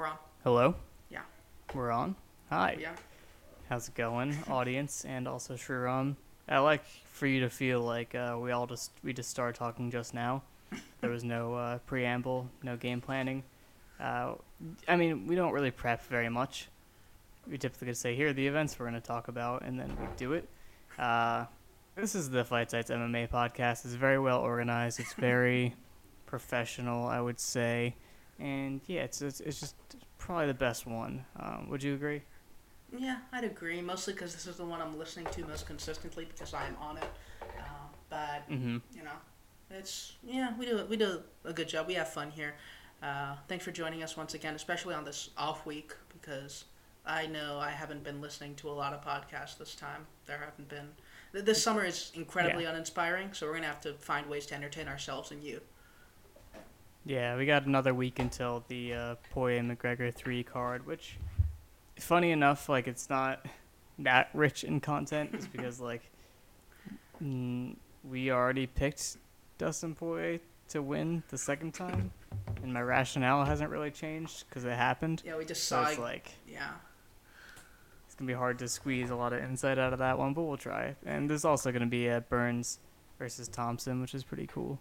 We're on. Hello? Yeah. We're on? Hi. Yeah. How's it going, audience, and also Sriram? I like for you to feel like uh, we all just we just started talking just now. There was no uh, preamble, no game planning. Uh, I mean, we don't really prep very much. We typically just say, "Here are the events we're going to talk about," and then we do it. Uh, this is the Fight Sites MMA podcast. It's very well organized. It's very professional, I would say, and yeah, it's it's, it's just probably the best one. Um, would you agree? Yeah, I'd agree. Mostly because this is the one I'm listening to most consistently because I am on it. Uh, but Mm-hmm. you know, it's yeah, we do we do a good job. We have fun here. Uh, thanks for joining us once again, especially on this off week because I know I haven't been listening to a lot of podcasts this time. There haven't been. This summer is incredibly uninspiring, so we're gonna have to find ways to entertain ourselves and you. Yeah, we got another week until the uh, Poirier McGregor three card, which, funny enough, like it's not that rich in content, is because like mm, we already picked Dustin Poirier to win the second time, and my rationale hasn't really changed because it happened. Yeah, we just So saw. it's like yeah. it's gonna be hard to squeeze a lot of insight out of that one, but we'll try. And there's also gonna be uh, Burns versus Thompson, which is pretty cool.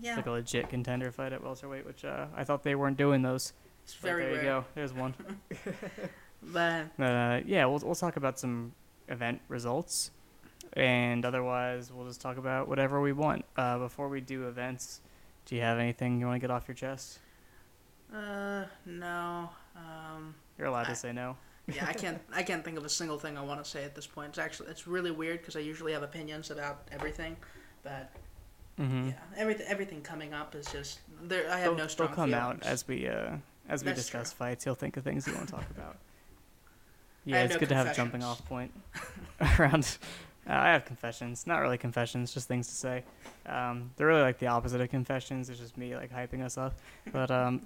Yeah. like a legit contender fight at welterweight, which uh, I thought they weren't doing those. It's But very there rare. you go. There's one. But Uh, yeah, we'll we'll talk about some event results, and otherwise we'll just talk about whatever we want. Uh, before we do events, do you have anything you want to get off your chest? uh, no. Um, You're allowed I- to say no. yeah, I can't. I can't think of a single thing I want to say at this point. It's actually it's really weird because I usually have opinions about everything, but Mm-hmm. yeah, everything everything coming up is just there. I have they'll, no strong they'll come feelings. out as we uh, as we That's discuss true. fights. You'll think of things you want to talk about. Yeah, it's no good to have a jumping off point around. Uh, I have confessions, not really confessions, just things to say. Um, they're really like the opposite of confessions. It's just me like hyping us up. But um,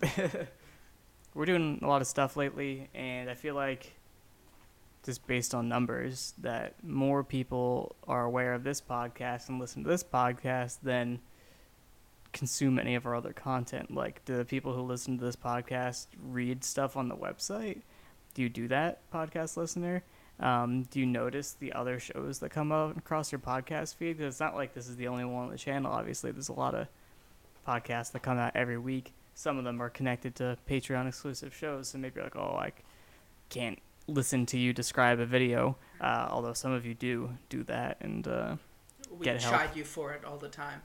we're doing a lot of stuff lately, and I feel like just based on numbers that more people are aware of this podcast and listen to this podcast than consume any of our other content. Like, do the people who listen to this podcast read stuff on the website? Do you do that, podcast listener? Um, do you notice the other shows that come out across your podcast feed? 'Cause it's not like this is the only one on the channel. Obviously, there's a lot of podcasts that come out every week. Some of them are connected to Patreon exclusive shows, so maybe you're like, oh, I can't listen to you describe a video. Uh, although some of you do do that, and uh, we get help. chide you for it all the time.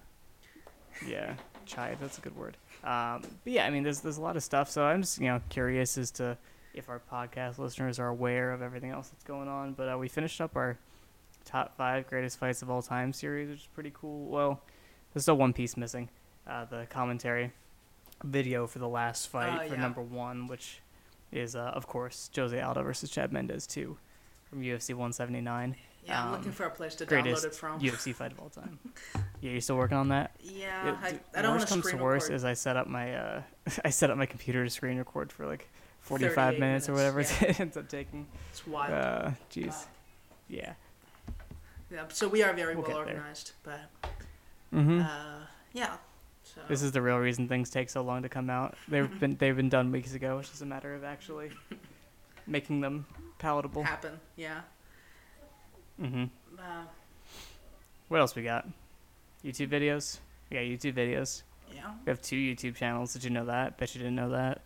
yeah, chide. That's a good word. Um, but yeah, I mean, there's there's a lot of stuff. So I'm just you know curious as to if our podcast listeners are aware of everything else that's going on. But uh, we finished up our top five greatest fights of all time series, which is pretty cool. Well, there's still one piece missing. Uh, the commentary video for the last fight Oh, for yeah. number one, which is uh, of course Jose Aldo versus Chad Mendes two from UFC 179, Yeah, I'm Um, looking for a place to download it from. UFC fight of all time. yeah, you still working on that? yeah, It- I, I don't want to comes to worst is I set up my uh, I set up my computer to screen record for like 45 38 minutes, or whatever minutes, it ends up taking. It's wild. Uh, jeez, yeah. yeah, so we are very we'll well organized, but hmm uh, yeah. So this is the real reason things take so long to come out. They've been they've been done weeks ago. It's just a matter of actually making them palatable. happen. Yeah. hmm Uh, What else we got? YouTube videos. We got YouTube videos. yeah. We have two YouTube channels. Did you know that? Bet you didn't know that.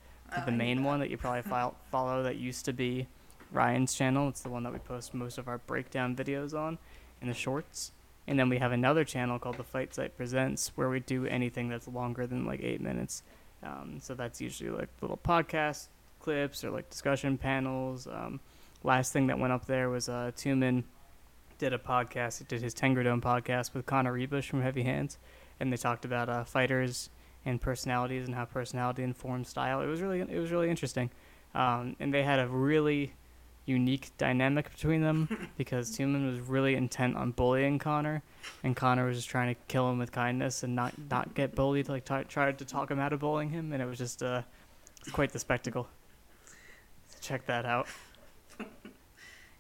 The main one that you probably file, follow that used to be Ryan's channel. It's the one that we post most of our breakdown videos on in the shorts. And then we have another channel called the Fight Site Presents where we do anything that's longer than like eight minutes. Um, so that's usually like little podcast clips or like discussion panels. Um, last thing that went up there was uh, Tuman did a podcast. He did his Tengerdome podcast with Connor Ruebusch from Heavy Hands, and they talked about uh, fighters and personalities and how personality informs style. It was really it was really interesting, um, and they had a really unique dynamic between them because Tuman was really intent on bullying Connor, and Connor was just trying to kill him with kindness and not not get bullied. Like t- tried to talk him out of bullying him, and it was just uh, quite the spectacle. Check that out.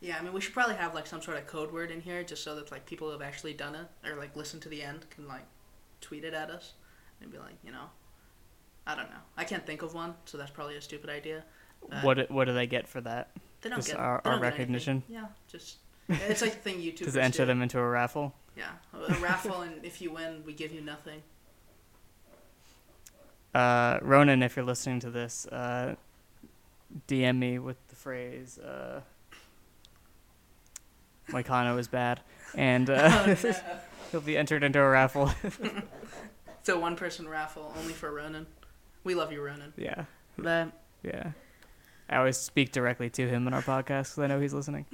Yeah, I mean, we should probably have like some sort of code word in here, just so that like people who have actually done it or like listened to the end can like tweet it at us and be like, you know, I don't know. I can't think of one, so that's probably a stupid idea. Uh, what what do they get for that? They don't Just get our- our recognition? Yeah, just it's like the thing YouTubers Does it enter do. them into a raffle? Yeah, a, a raffle, and if you win, we give you nothing. Uh, Ronan, if you're listening to this, uh, DM me with the phrase uh, Moicano is bad, and uh, Oh, no. he'll be entered into a raffle. It's a one-person raffle only for Ronan. We love you, Ronan. yeah, But yeah. I always speak directly to him in our podcast because I know he's listening.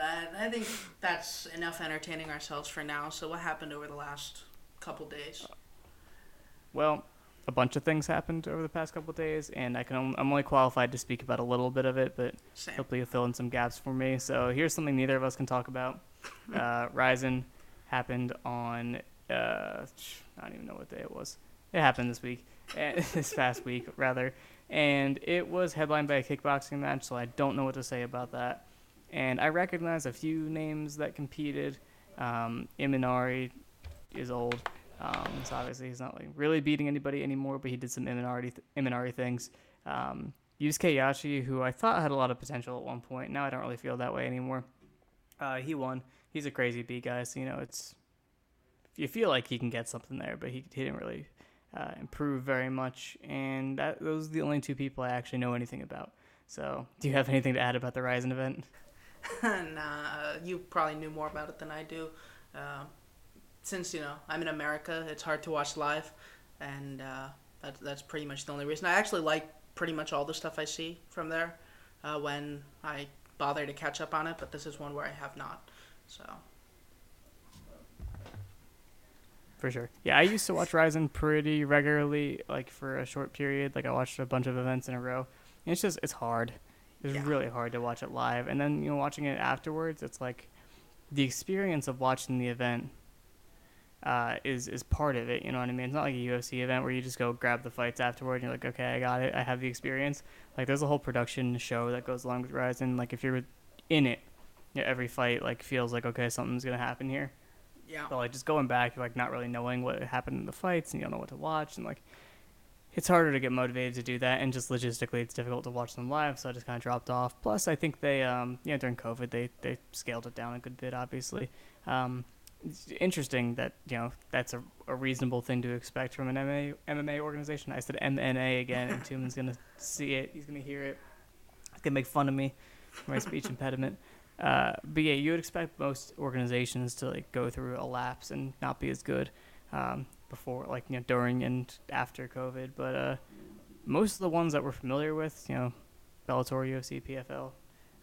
I think that's enough entertaining ourselves for now. So, what happened over the last couple days? Well, a bunch of things happened over the past couple days, and I can only, I'm only qualified to speak about a little bit of it, but Same. hopefully you'll fill in some gaps for me. So here's something neither of us can talk about. Uh, Rizin happened on uh, I don't even know what day it was. It happened this week, eh, this past week rather, and it was headlined by a kickboxing match. So I don't know what to say about that. And I recognize a few names that competed. Um, Imanari is old, um, so obviously he's not like really beating anybody anymore. But he did some Imanari th- Imanari things. Um, Yusuke Yachi, who I thought had a lot of potential at one point. Now I don't really feel that way anymore. Uh, he won. He's a crazy B guy, so you know it's you feel like he can get something there, but he, he didn't really uh, improve very much. And that those are the only two people I actually know anything about. So, do you have anything to add about the Rizin event? nah, you probably knew more about it than I do. Um since you know I'm in America, it's hard to watch live, and uh, that, that's pretty much the only reason. I actually like pretty much all the stuff I see from there uh, when I bother to catch up on it, but this is one where I have not. So For sure. Yeah, I used to watch Rizin pretty regularly, like for a short period. Like I watched a bunch of events in a row. And it's just it's hard. It's Yeah. really hard to watch it live, and then you know watching it afterwards, it's like the experience of watching the event uh, is is part of it. You know what I mean? It's not like a UFC event where you just go grab the fights afterward and you're like, okay, I got it, I have the experience. Like there's a whole production show that goes along with Rizin. Like if you're in it, you know, every fight like feels like okay, something's gonna happen here. Yeah, But like just going back, like not really knowing what happened in the fights, and you don't know what to watch, and like it's harder to get motivated to do that, and just logistically, it's difficult to watch them live. So I just kind of dropped off. Plus, I think they, um, you know, during COVID, they they scaled it down a good bit. Obviously, um, it's interesting that you know that's a, a reasonable thing to expect from an MMA MMA organization. I said MNA again, and Tuman's gonna see it. He's gonna hear it. He's gonna make fun of me for my speech impediment. Uh, but yeah, you would expect most organizations to like go through a lapse and not be as good um, before, like you know, during and after COVID. But uh, most of the ones that we're familiar with, you know, Bellator, UFC, PFL,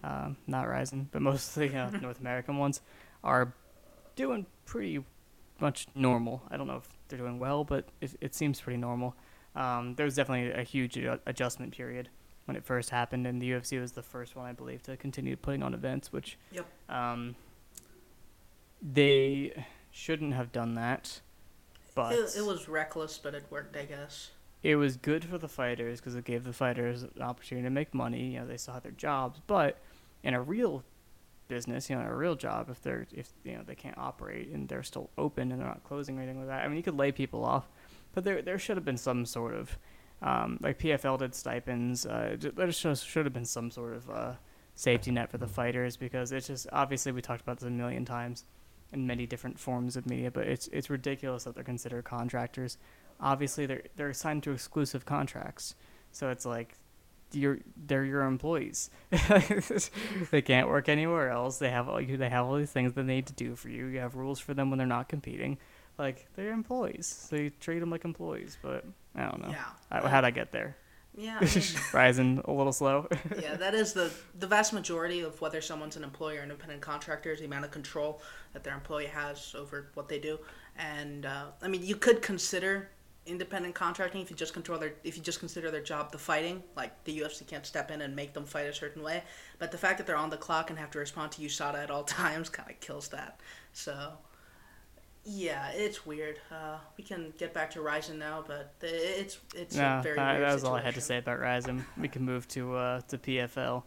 um, not Rizin, but most of the uh, North American ones are doing pretty much normal. I don't know if they're doing well, but it, it seems pretty normal. Um, there was definitely a huge adjustment period when it first happened, and the UFC was the first one, I believe, to continue putting on events, which Yep. um, they shouldn't have done that. But it, it was reckless, but it worked, I guess. it was good for the fighters because it gave the fighters an opportunity to make money. You know, they still had their jobs, but in a real business, you know, a real job, if they're if you know they can't operate and they're still open and they're not closing or anything like that, I mean, you could lay people off, but there there should have been some sort of um, like PFL did stipends. Uh, there should should have been some sort of uh, safety net for the fighters because it's just obviously we talked about this a million times in many different forms of media, but it's it's ridiculous that they're considered contractors. Obviously, they're they're assigned to exclusive contracts, so it's like you're they're your employees. they can't work anywhere else. They have all you they have all these things that they need to do for you. You have rules for them when they're not competing. Like they're employees, so you treat them like employees. But I don't know. Yeah. How'd I get there? Yeah. I mean, Rizin a little slow. yeah, that is the the vast majority of whether someone's an employee or an independent contractor is the amount of control that their employee has over what they do. And uh, I mean, you could consider independent contracting if you just control their if you just consider their job the fighting. Like the UFC can't step in and make them fight a certain way, but the fact that they're on the clock and have to respond to USADA at all times kind of kills that. So. Yeah, it's weird. Uh, we can get back to Rizin now, but it's it's no, very weird that was all I had to say about Rizin. We can move to uh, to PFL.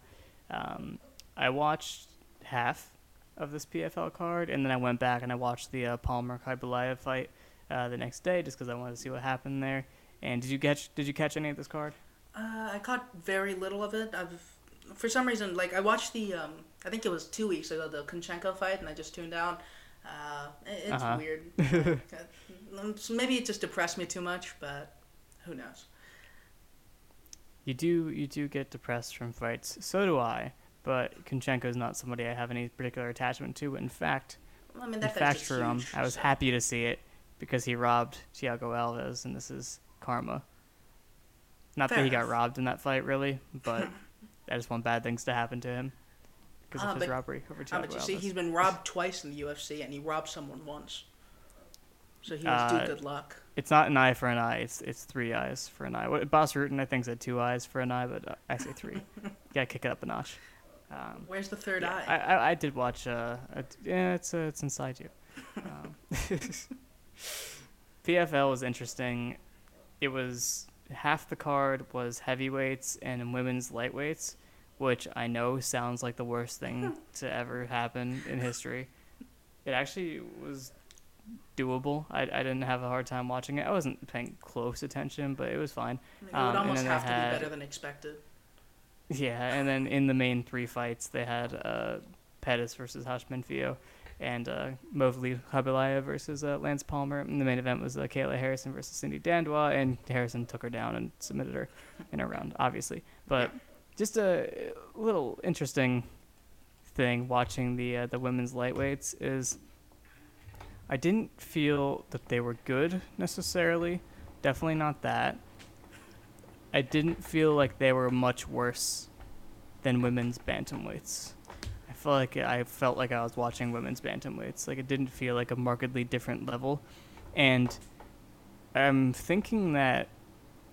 Um, I watched half of this PFL card, and then I went back and I watched the uh, Palmer Khaybulaev fight. uh, the next day just because I wanted to see what happened there. And did you catch did you catch any of this card? Uh, I caught very little of it. I've, for some reason, like I watched the, um, I think it was two weeks ago, the Kunchenko fight, and I just tuned out. Uh, it's Uh-huh. weird. Uh, so maybe it just depressed me too much, but who knows? You do you do get depressed from fights. So do I. But Kunchenko is not somebody I have any particular attachment to. In fact, Well, I mean, in that fact, for huge, I was happy to see it because he robbed Thiago Alves, and this is karma. Not Fair that he got robbed in that fight, really, but I just want bad things to happen to him because Ah, of his but- robbery over Ah, Thiago but you see, he's been robbed twice in the UFC, and he robbed someone once. So he was Uh, due good luck. It's not an eye for an eye. It's it's three eyes for an eye. What Bas Rutten I think said two eyes for an eye, but uh, I say three. Gotta kick it up a notch. Um, Where's the third yeah, eye? I, I I did watch. Uh, a, yeah, it's uh, it's inside you. Um, PFL was interesting. It was half the card was heavyweights and women's lightweights, which I know sounds like the worst thing to ever happen in history. It actually was doable. I, I didn't have a hard time watching it. I wasn't paying close attention, but it was fine. I mean, it um, would and almost have to had- be better than expected. Yeah, and then in the main three fights, they had uh, Pettis versus Raush Manfio and uh, Movlid Khaybulaev versus uh, Lance Palmer. And the main event was uh, Kayla Harrison versus Cindy Dandois, and Harrison took her down and submitted her in a round, obviously. But just a little interesting thing watching the uh, the women's lightweights is I didn't feel that they were good necessarily. Definitely not that. I didn't feel like they were much worse than women's bantamweights. I felt like I felt like I was watching women's bantamweights. Like it didn't feel like a markedly different level, and I'm thinking that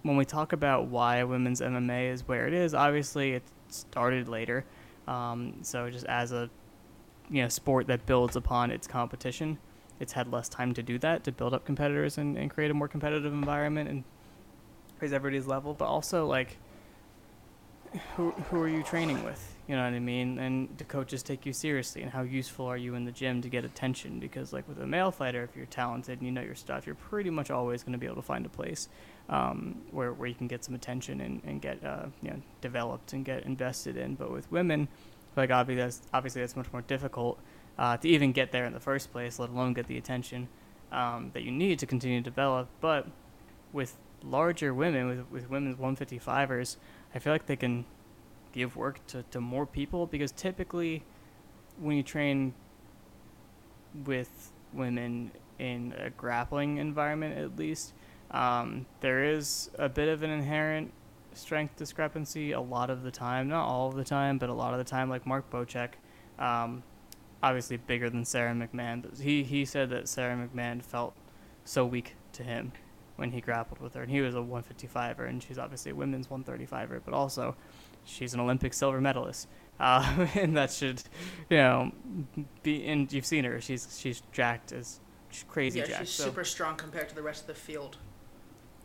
when we talk about why women's MMA is where it is, obviously it started later. Um, so just as a you know sport that builds upon its competition, it's had less time to do that to build up competitors and, and create a more competitive environment and raise everybody's level. But also like who who are you training with? You know what I mean? And do coaches take you seriously? And how useful are you in the gym to get attention? Because like with a male fighter, if you're talented and you know your stuff, you're pretty much always going to be able to find a place um, where where you can get some attention and and get uh, you know developed and get invested in. But with women, like obviously that's obviously that's much more difficult uh, to even get there in the first place, let alone get the attention um, that you need to continue to develop. But with larger women, with with women's 155ers, I feel like they can give work to, to more people because typically when you train with women in a grappling environment at least um, there is a bit of an inherent strength discrepancy a lot of the time not all of the time but a lot of the time like mark bocek um, obviously bigger than Sara McMann but he, he said that Sara McMann felt so weak to him when he grappled with her. And he was a 155er and she's obviously a women's 135er but also she's an olympic silver medalist. Uh, and that should you know be and you've seen her. She's she's jacked as she's crazy yeah, jacked she's so super strong compared to the rest of the field.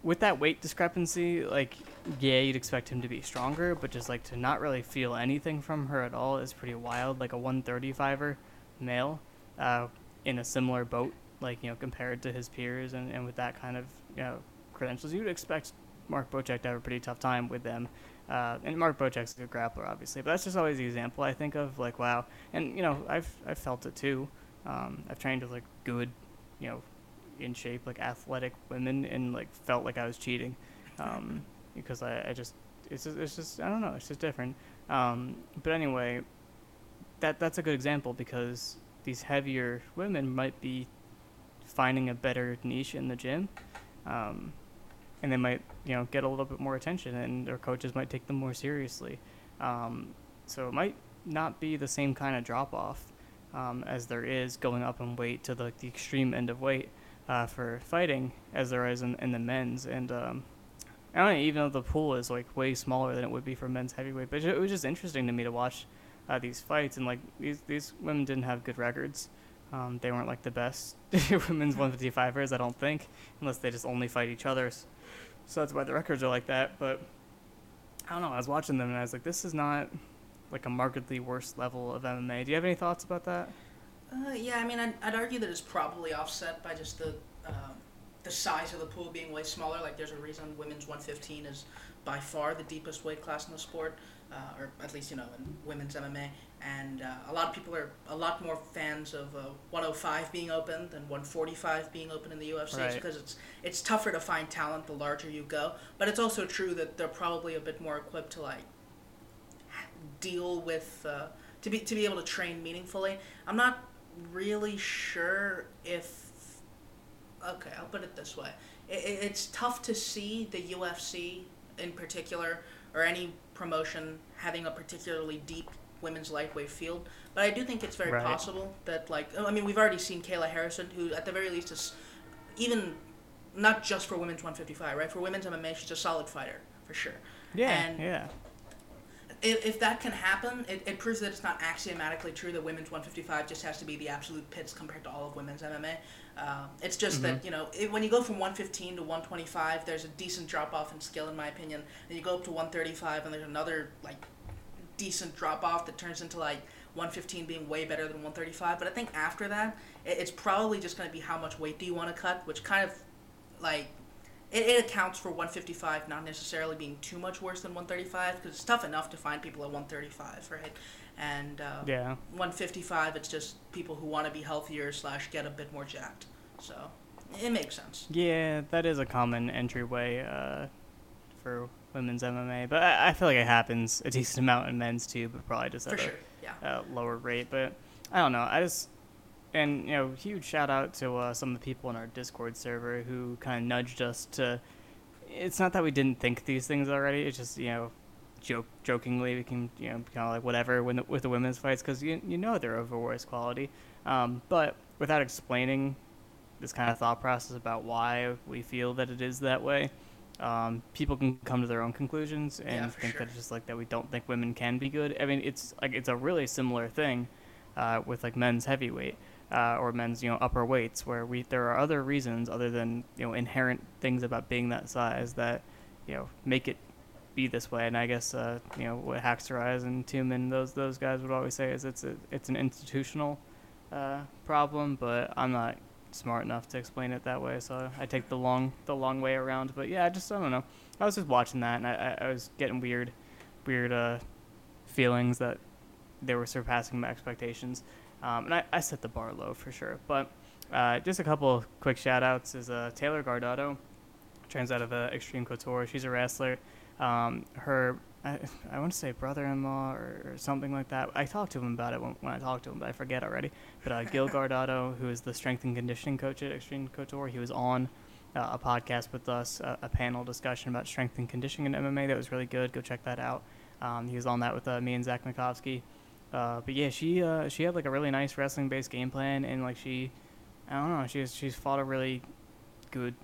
with that weight discrepancy like yeah you'd expect him to be stronger but just like to not really feel anything from her at all is pretty wild. Like a 135er male uh, in a similar boat like you know compared to his peers and, and with that kind of you know credentials you'd expect mark bocek to have a pretty tough time with them uh, and Mark Bocek's a good grappler, obviously, but that's just always the example I think of. Like, wow, and you know, I've I've felt it too. Um, I've trained with like good, you know, in shape, like athletic women, and like felt like I was cheating, um, because I, I just it's just, it's just I don't know, it's just different. Um, but anyway, that that's a good example because these heavier women might be finding a better niche in the gym. Um, and they might you know get a little bit more attention and their coaches might take them more seriously. Um, so it might not be the same kind of drop off um, as there is going up in weight to the, the extreme end of weight uh, for fighting as there is in, in the men's. And um, I don't know, even though the pool is like way smaller than it would be for men's heavyweight but it was just interesting to me to watch uh, these fights and like these these women didn't have good records um, they weren't like the best women's 155ers I don't think unless they just only fight each other so that's why the records are like that. But I don't know. I was watching them and I was like, this is not like a markedly worse level of MMA. Do you have any thoughts about that? Uh, yeah, I mean, I'd, I'd argue that it's probably offset by just the um, the size of the pool being way smaller. Like there's a reason women's 115 is by far the deepest weight class in the sport, uh, or at least you know in women's MMA. And uh, a lot of people are a lot more fans of uh, 105 being open than 145 being open in the UFC Right. because it's it's tougher to find talent the larger you go. But it's also true that they're probably a bit more equipped to like deal with uh, to be to be able to train meaningfully. I'm not really sure if okay, I'll put it this way. It, it- it's tough to see the UFC in particular or any promotion having a particularly deep women's lightweight field, but I do think it's very Right. possible that like I mean we've already seen Kayla Harrison who at the very least is even not just for women's 155, right? For women's MMA, she's a solid fighter for sure. Yeah, And yeah. if, if that can happen, it, it proves that it's not axiomatically true that women's 155 just has to be the absolute pits compared to all of women's MMA. Uh, it's just that, you know, it, when you go from 115 to 125, there's a decent drop off in skill, in my opinion. And you go up to 135, and there's another, like, decent drop off that turns into, like, 115 being way better than 135. But I think after that, it, it's probably just going to be how much weight do you want to cut, which kind of, like, it, it accounts for 155 not necessarily being too much worse than 135 because it's tough enough to find people at 135 right and uh, Yeah. 155 it's just people who want to be healthier slash get a bit more jacked so it makes sense Yeah, that is a common entryway uh, for women's MMA, but I, I feel like it happens a decent amount in men's too, but probably just at sure yeah a, a lower rate. But I don't know. I just and you know, huge shout out to uh, some of the people in our Discord server who kind of nudged us to. It's not that we didn't think these things already. It's just you know, joke jokingly we can you know kind of like whatever when the, with the women's fights because you you know they're of worse quality, um, but without explaining this kind of thought process about why we feel that it is that way. Um, people can come to their own conclusions and Yeah, think sure. that it's just like that we don't think women can be good. I mean, it's like it's a really similar thing uh, with like men's heavyweight uh, or men's you know upper weights, where we there are other reasons other than you know inherent things about being that size that you know make it be this way. And I guess uh, you know what Haxterize and Tuman those those guys would always say is it's a, it's an institutional uh, problem, but I'm not smart enough to explain it that way, so I take the long the long way around. But yeah, I just I don't know. I was just watching that and I, I I was getting weird weird uh, feelings that they were surpassing my expectations. Um, and I, I set the bar low for sure. But uh, just a couple quick shout outs is uh, Taylor Guardado, turns out of uh, Extreme Couture. She's a wrestler. Um, her, I, I want to say brother in law or, or something like that. I talked to him about it when, when I talked to him, but I forget already. But uh, Gil Guardado, who is the strength and conditioning coach at Extreme Couture, he was on uh, a podcast with us, a, a panel discussion about strength and conditioning in MMA that was really good. Go check that out. Um, he was on that with uh, me and Zach Makovsky. Uh, but yeah, she uh, she had like a really nice wrestling based game plan, and like she, I don't know, she's she's fought a really good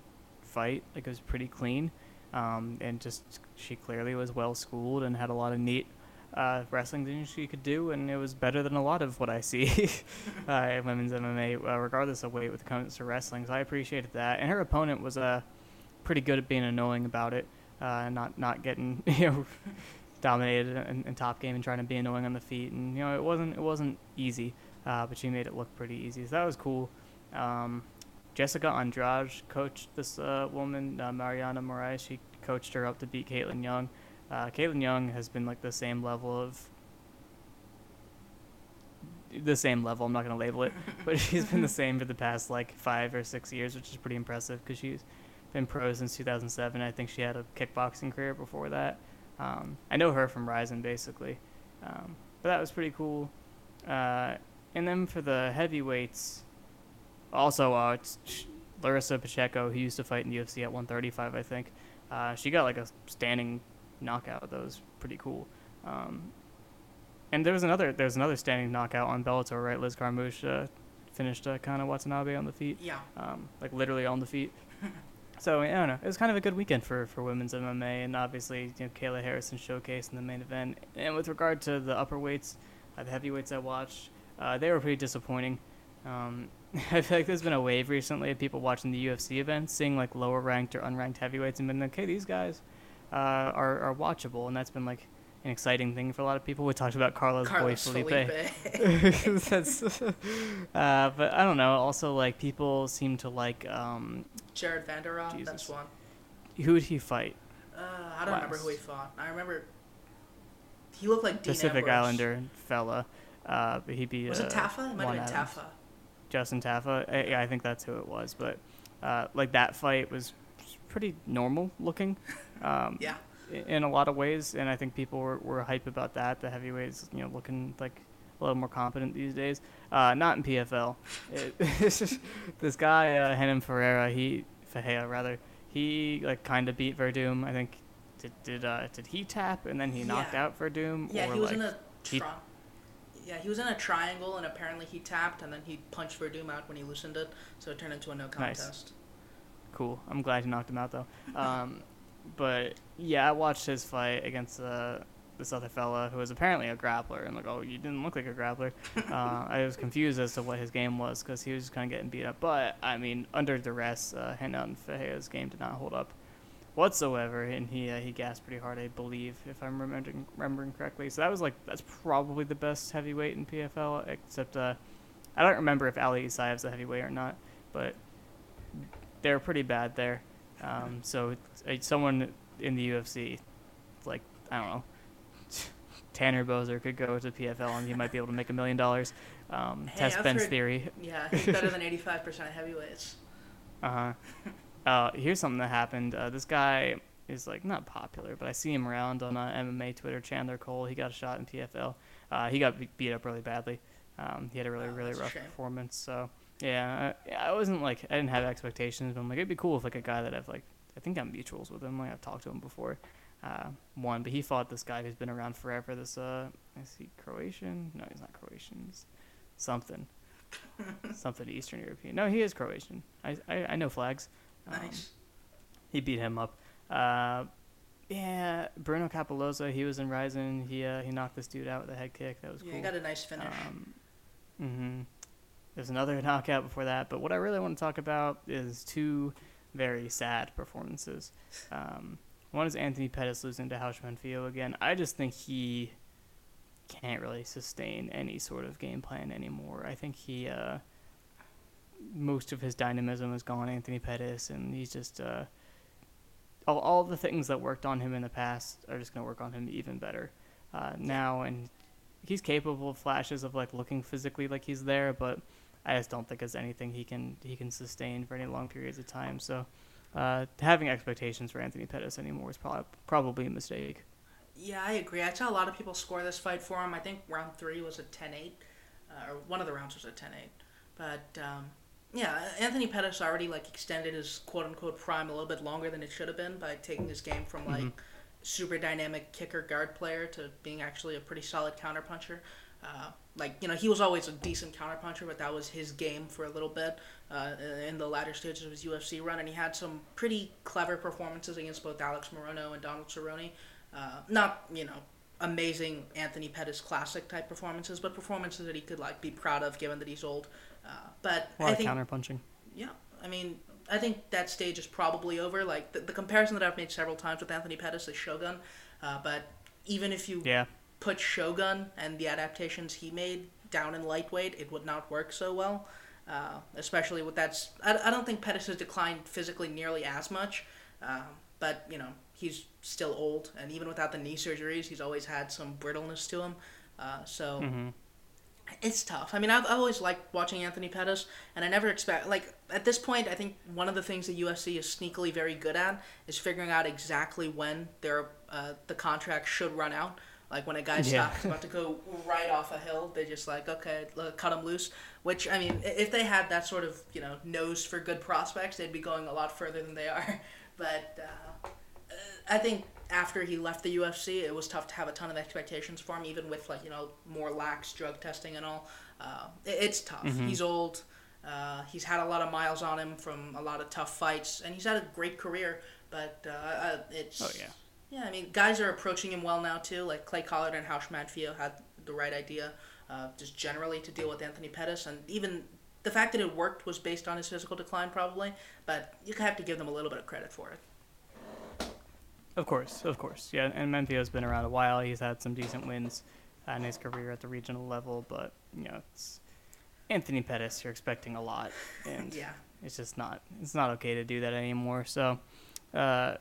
fight. Like it was pretty clean, um, and just she clearly was well schooled and had a lot of neat uh, wrestling things she could do, and it was better than a lot of what I see uh, in women's MMA, uh, regardless of weight, with it comes to wrestling. So I appreciated that, and her opponent was uh, pretty good at being annoying about it, uh, not not getting you know dominated in, in top game and trying to be annoying on the feet, and you know it wasn't it wasn't easy, uh, but she made it look pretty easy. So that was cool. Um, Jessica Andrade coached this uh, woman, uh, Mariana Moraes. She coached her up to beat Kaitlin Young. Uh, Kaitlin Young has been like the same level of the same level. I'm not gonna label it, but she's been the same for the past like five or six years, which is pretty impressive because she's been pro since 2007. I think she had a kickboxing career before that. Um, I know her from Rizin basically, um, but that was pretty cool. Uh, and then for the heavyweights, also uh, Larissa Pacheco, who used to fight in UFC at 135, I think. Uh, she got like a standing knockout. That was pretty cool. Um, and there was another there's another standing knockout on Bellator, right? Liz Carmouche uh, finished uh, Kana Watanabe on the feet yeah um, like literally on the feet. so I don't know. It was kind of a good weekend for, for women's MMA, and obviously you know Kayla Harrison showcase in the main event. And with regard to the upper weights, uh, the heavyweights I watched, uh, they were pretty disappointing. Um, I feel like there's been a wave recently of people watching the UFC events, seeing like lower ranked or unranked heavyweights, and been like, hey, these guys uh, are are watchable, and that's been like an exciting thing for a lot of people. We talked about Carlos, Carlos Boy Felipe. Felipe. That's, uh, but I don't know. Also, like people seem to like um, Jared Vanderaa, Jesus. that's one. who would he fight? Uh, I don't remember who he fought. I remember he looked like Dean Pacific Ambrose. Islander fella. Uh, but he beat Was uh, it Taffa? It might have been Adams. Taffa. Justin Taffa. Yeah, I think that's who it was. But uh, like that fight was pretty normal looking. Um, Yeah. in a lot of ways, and I think people were, were hype about that. The heavyweights, you know, looking like a little more competent these days. Uh, not in PFL. It, it's just, this guy, uh, Renan Ferreira, he Fajea rather, he like kind of beat Werdum. I think did did uh, did he tap and then he knocked Yeah. out Werdum? Yeah, or he was like, in a he- Yeah, he was in a triangle, and apparently he tapped, and then he punched Werdum out when he loosened it, so it turned into a no contest. Nice. Cool. I'm glad he knocked him out though. Um, but yeah, I watched his fight against uh, this other fella who was apparently a grappler, and like, oh, you didn't look like a grappler. uh, I was confused as to what his game was because he was just kind of getting beat up. But I mean, under duress, uh, Renan Fajea's game did not hold up whatsoever, and he uh, he gasped pretty hard, I believe, if I'm remembering remembering correctly. So that was like that's probably the best heavyweight in PFL, except uh, I don't remember if Ali Isayev's a heavyweight or not, but they're pretty bad there. Um, so it's, uh, someone in the UFC, like I don't know, Tanner Boser could go to PFL and he might be able to make a million dollars. Um, Hey, Test Ben's heard- theory. Yeah, he's better than 85% of heavyweights. Uh huh. Uh, here's something that happened. Uh, this guy is like not popular, but I see him around on uh, MMA Twitter. Chandler Cole. He got a shot in PFL. Uh, he got beat up really badly. Um, he had a really Oh, really rough performance. So yeah, I, I wasn't like I didn't have expectations, but I'm like it'd be cool if like a guy that I've like I think I'm mutuals with him. Like I've talked to him before. Uh, one, but he fought this guy who's been around forever. This uh, is he Croatian? No, he's not Croatian. He's something, something Eastern European. No, he is Croatian. I I, I know flags. Um, Nice. he beat him up. Uh, yeah, Bruno Cappelozza, he was in Rizin. He uh, he knocked this dude out with a head kick. That was Yeah, cool. he got a nice finish. Um, hmm There's another knockout before that, but what I really want to talk about is two very sad performances. Um, one is Anthony Pettis losing to Raush Manfio again. I just think he can't really sustain any sort of game plan anymore. I think he uh, most of his dynamism is gone. Anthony Pettis, and he's just uh, all all the things that worked on him in the past are just going to work on him even better uh, now, and he's capable of flashes of like looking physically like he's there, but I just don't think there's anything he can he can sustain for any long periods of time. So uh, having expectations for Anthony Pettis anymore is probably probably a mistake. Yeah, I agree. I saw a lot of people score this fight for him. I think round three was a 10 8, uh, or one of the rounds was a 10 8. But, um, yeah, Anthony Pettis already, like, extended his quote unquote prime a little bit longer than it should have been by taking his game from, like, Mhm. super dynamic kicker guard player to being actually a pretty solid counterpuncher. Uh, like, you know, he was always a decent counterpuncher, but that was his game for a little bit uh, in the latter stages of his UFC run, and he had some pretty clever performances against both Alex Morono and Donald Cerrone. Uh, not you know amazing Anthony Pettis classic type performances, but performances that he could like be proud of given that he's old. Uh, but A lot I of think counterpunching. yeah, I mean I think that stage is probably over. Like the, the comparison that I've made several times with Anthony Pettis is Shogun, uh, but even if you Yeah. put Shogun and the adaptations he made down in lightweight, it would not work so well. Uh, especially with that, I don't think Pettis has declined physically nearly as much, um, but you know he's still old, and even without the knee surgeries, he's always had some brittleness to him. Uh, so hmm it's tough. I mean, I've, I've always liked watching Anthony Pettis, and I never expect like at this point. I think one of the things the UFC is sneakily very good at is figuring out exactly when their uh, the contract should run out. Like when a guy Yeah. stops about to go right off a hill, they're just like, okay, cut him loose. Which I mean, if they had that sort of you know nose for good prospects, they'd be going a lot further than they are. But uh, uh, I think after he left the UFC, it was tough to have a ton of expectations for him, even with like you know more lax drug testing and all. Uh, it, it's tough. Mhm. He's old. Uh, he's had a lot of miles on him from a lot of tough fights, and he's had a great career. But uh, uh, it's Oh, yeah. yeah. I mean, guys are approaching him well now too. Like Clay Collard and Raush Manfio had the right idea, uh, just generally to deal with Anthony Pettis, and even the fact that it worked was based on his physical decline, probably. But you have to give them a little bit of credit for it. Of course, of course. Yeah, and Manfio's been around a while. He's had some decent wins uh, in his career at the regional level, but you know, it's Anthony Pettis. You're expecting a lot, and Yeah. it's just not. It's not okay to do that anymore. So, uh,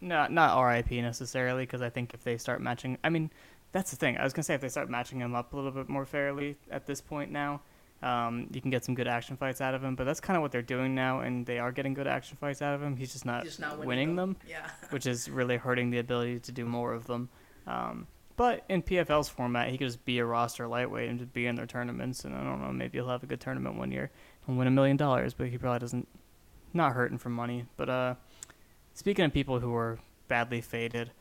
not not RIP necessarily, because I think if they start matching, I mean, that's the thing. I was gonna say if they start matching him up a little bit more fairly at this point now, um, you can get some good action fights out of him. But that's kind of what they're doing now, and they are getting good action fights out of him. He's just not, Just not winning, winning them Yeah. which is really hurting the ability to do more of them. Um, but in PFL's format, he could just be a roster lightweight and just be in their tournaments. And I don't know, maybe he'll have a good tournament one year and win a million dollars. But he probably doesn't, not hurting for money. But uh, speaking of people who are badly faded,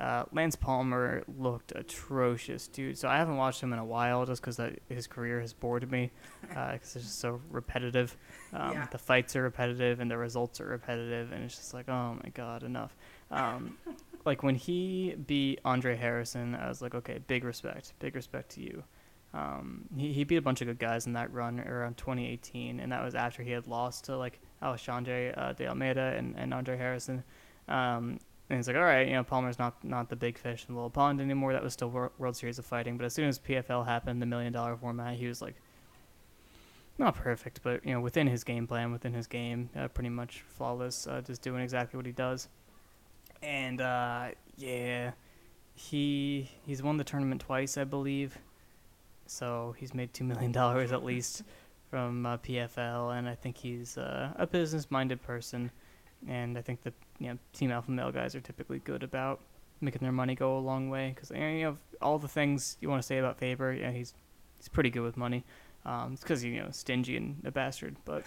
uh, Lance Palmer looked atrocious, dude. So I haven't watched him in a while just because his career has bored me because it's just so repetitive. Um, Yeah. The fights are repetitive and the results are repetitive, and it's just like, oh my god, enough. Um, like when he beat Andre Harrison, I was like, okay, big respect, big respect to you. Um, he, he beat a bunch of good guys in that run around 2018, and that was after he had lost to like Alexandre uh, de Almeida and, and Andre Harrison. Um, and he's like, all right, you know, Palmer's not not the big fish in the little pond anymore. That was still Wor- World Series of Fighting, but as soon as PFL happened, the million dollar format, he was like, not perfect, but you know, within his game plan, within his game, uh, pretty much flawless, uh, just doing exactly what he does. And uh, yeah, he he's won the tournament twice, I believe. So he's made two million dollars at least from uh, PFL, and I think he's uh, a business-minded person. And I think the you know Team Alpha Male guys are typically good about making their money go a long way because you know all the things you want to say about Faber. Yeah, he's he's pretty good with money. Um, it's because you know stingy and a bastard, but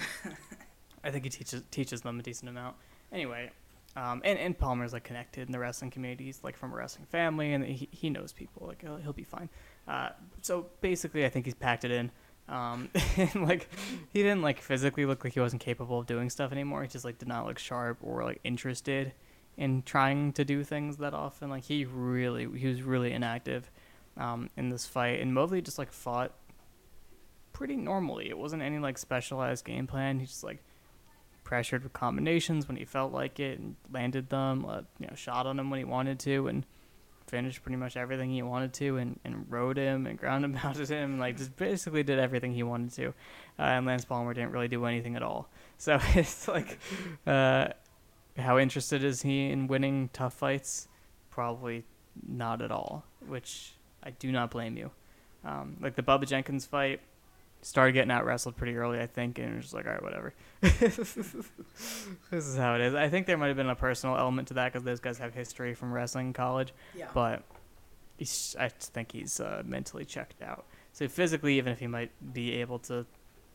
I think he teaches teaches them a decent amount. Anyway, um, and and Palmer's like connected in the wrestling community. He's like from a wrestling family, and he he knows people. Like he'll, he'll be fine. Uh, so basically, I think he's packed it in. Um, and like he didn't like physically look like he wasn't capable of doing stuff anymore. He just like did not look sharp or like interested in trying to do things that often. Like he really he was really inactive um, in this fight, and Mobley just like fought pretty normally. It wasn't any like specialized game plan. He just like pressured with combinations when he felt like it and landed them. Uh, you know, shot on him when he wanted to and finished pretty much everything he wanted to and, and rode him and ground and pounded him and like just basically did everything he wanted to. Uh, and Lance Palmer didn't really do anything at all. So it's like, uh, how interested is he in winning tough fights? Probably not at all, which I do not blame you. Um, like the Bubba Jenkins fight, started getting out wrestled pretty early, I think, and it was just like, all right, whatever. this is how it is. I think there might have been a personal element to that because those guys have history from wrestling in college, Yeah. but he's, I think he's uh, mentally checked out. So physically, even if he might be able to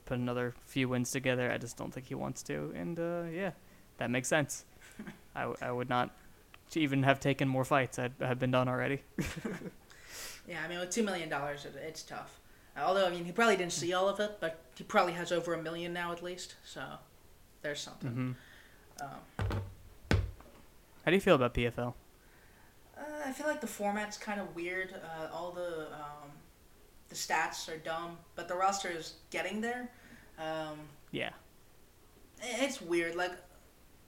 put another few wins together, I just don't think he wants to. And uh, yeah, that makes sense. I, w- I would not even have taken more fights. I'd have been done already. Yeah, I mean, with two million dollars, it's tough. Although, I mean, he probably didn't see all of it, but he probably has over a million now at least. So, there's something. hmm Um, How do you feel about PFL? uh, I feel like the format's kind of weird. Uh, all the um, the stats are dumb, but the roster is getting there. Um, Yeah. it's weird. Like,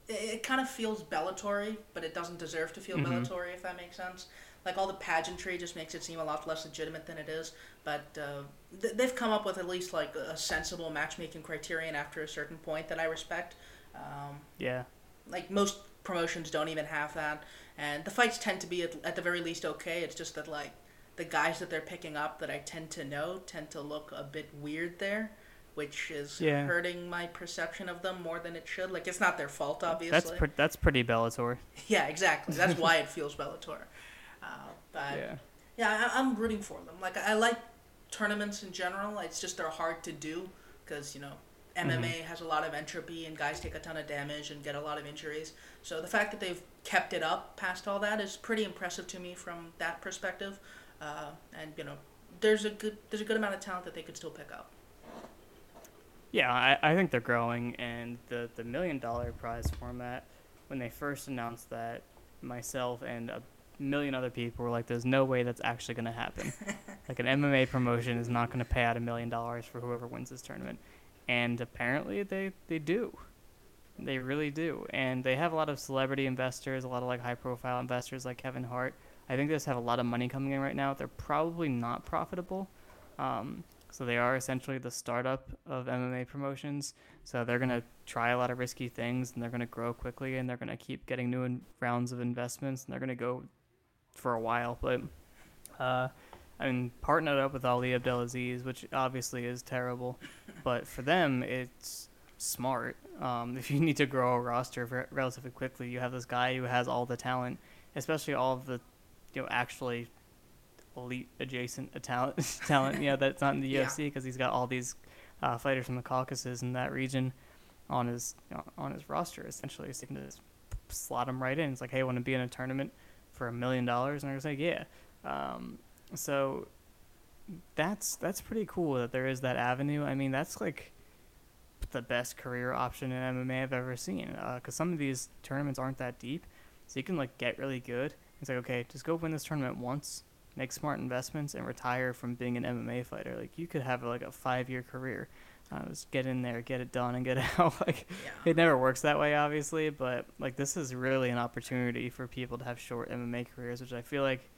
it, it kind of feels Bellatory, but it doesn't deserve to feel Mhm. Bellatory, if that makes sense. Like all the pageantry just makes it seem a lot less legitimate than it is. But uh, th- they've come up with at least like a sensible matchmaking criterion after a certain point that I respect. Um, Yeah. like most promotions don't even have that, and the fights tend to be at, at the very least okay. It's just that like the guys that they're picking up that I tend to know tend to look a bit weird there. Which is Yeah. hurting my perception of them more than it should. Like it's not their fault, obviously. That's pre- that's pretty Bellator. Yeah, exactly. That's why it feels Bellator. But yeah, Yeah. I, I'm rooting for them. Like I like tournaments in general. It's just they're hard to do because you know MMA has a lot of entropy and guys take a ton of damage and get a lot of injuries. So the fact that they've kept it up past all that is pretty impressive to me from that perspective. Uh, and you know, there's a good there's a good amount of talent that they could still pick up. Yeah, I, I think they're growing, and the the million dollar prize format, when they first announced that, myself and a million other people were like, "There's no way that's actually going to happen. like an MMA promotion is not going to pay out a million dollars for whoever wins this tournament," and apparently they they do. They really do, and they have a lot of celebrity investors, a lot of like high-profile investors like Kevin Hart. I think they just have a lot of money coming in right now. They're probably not profitable, um, so they are essentially the startup of MMA promotions. So they're gonna try a lot of risky things, and they're gonna grow quickly, and they're gonna keep getting new in- rounds of investments, and they're gonna go for a while. But uh, I mean, partnered up with Ali Abdelaziz, which obviously is terrible, but for them it's smart. Um, if you need to grow a roster re- relatively quickly, you have this guy who has all the talent, especially all of the, you know, actually elite adjacent talent, talent, yeah, that's not in the Yeah. UFC because he's got all these uh, fighters from the Caucasus in that region on his you know, on his roster essentially. So you can just slot him right in. It's like, hey, want to be in a tournament for a million dollars? And I was like, yeah. Um, so that's that's pretty cool that there is that avenue. I mean, that's like the best career option in MMA I've ever seen. Because some of these tournaments aren't that deep, so you can like get really good. It's like okay, just go win this tournament once, make smart investments, and retire from being an MMA fighter. Like you could have like a five-year career. Uh, was get in there, get it done, and get out. like Yeah. it never works that way, obviously, but like this is really an opportunity for people to have short MMA careers, which I feel like,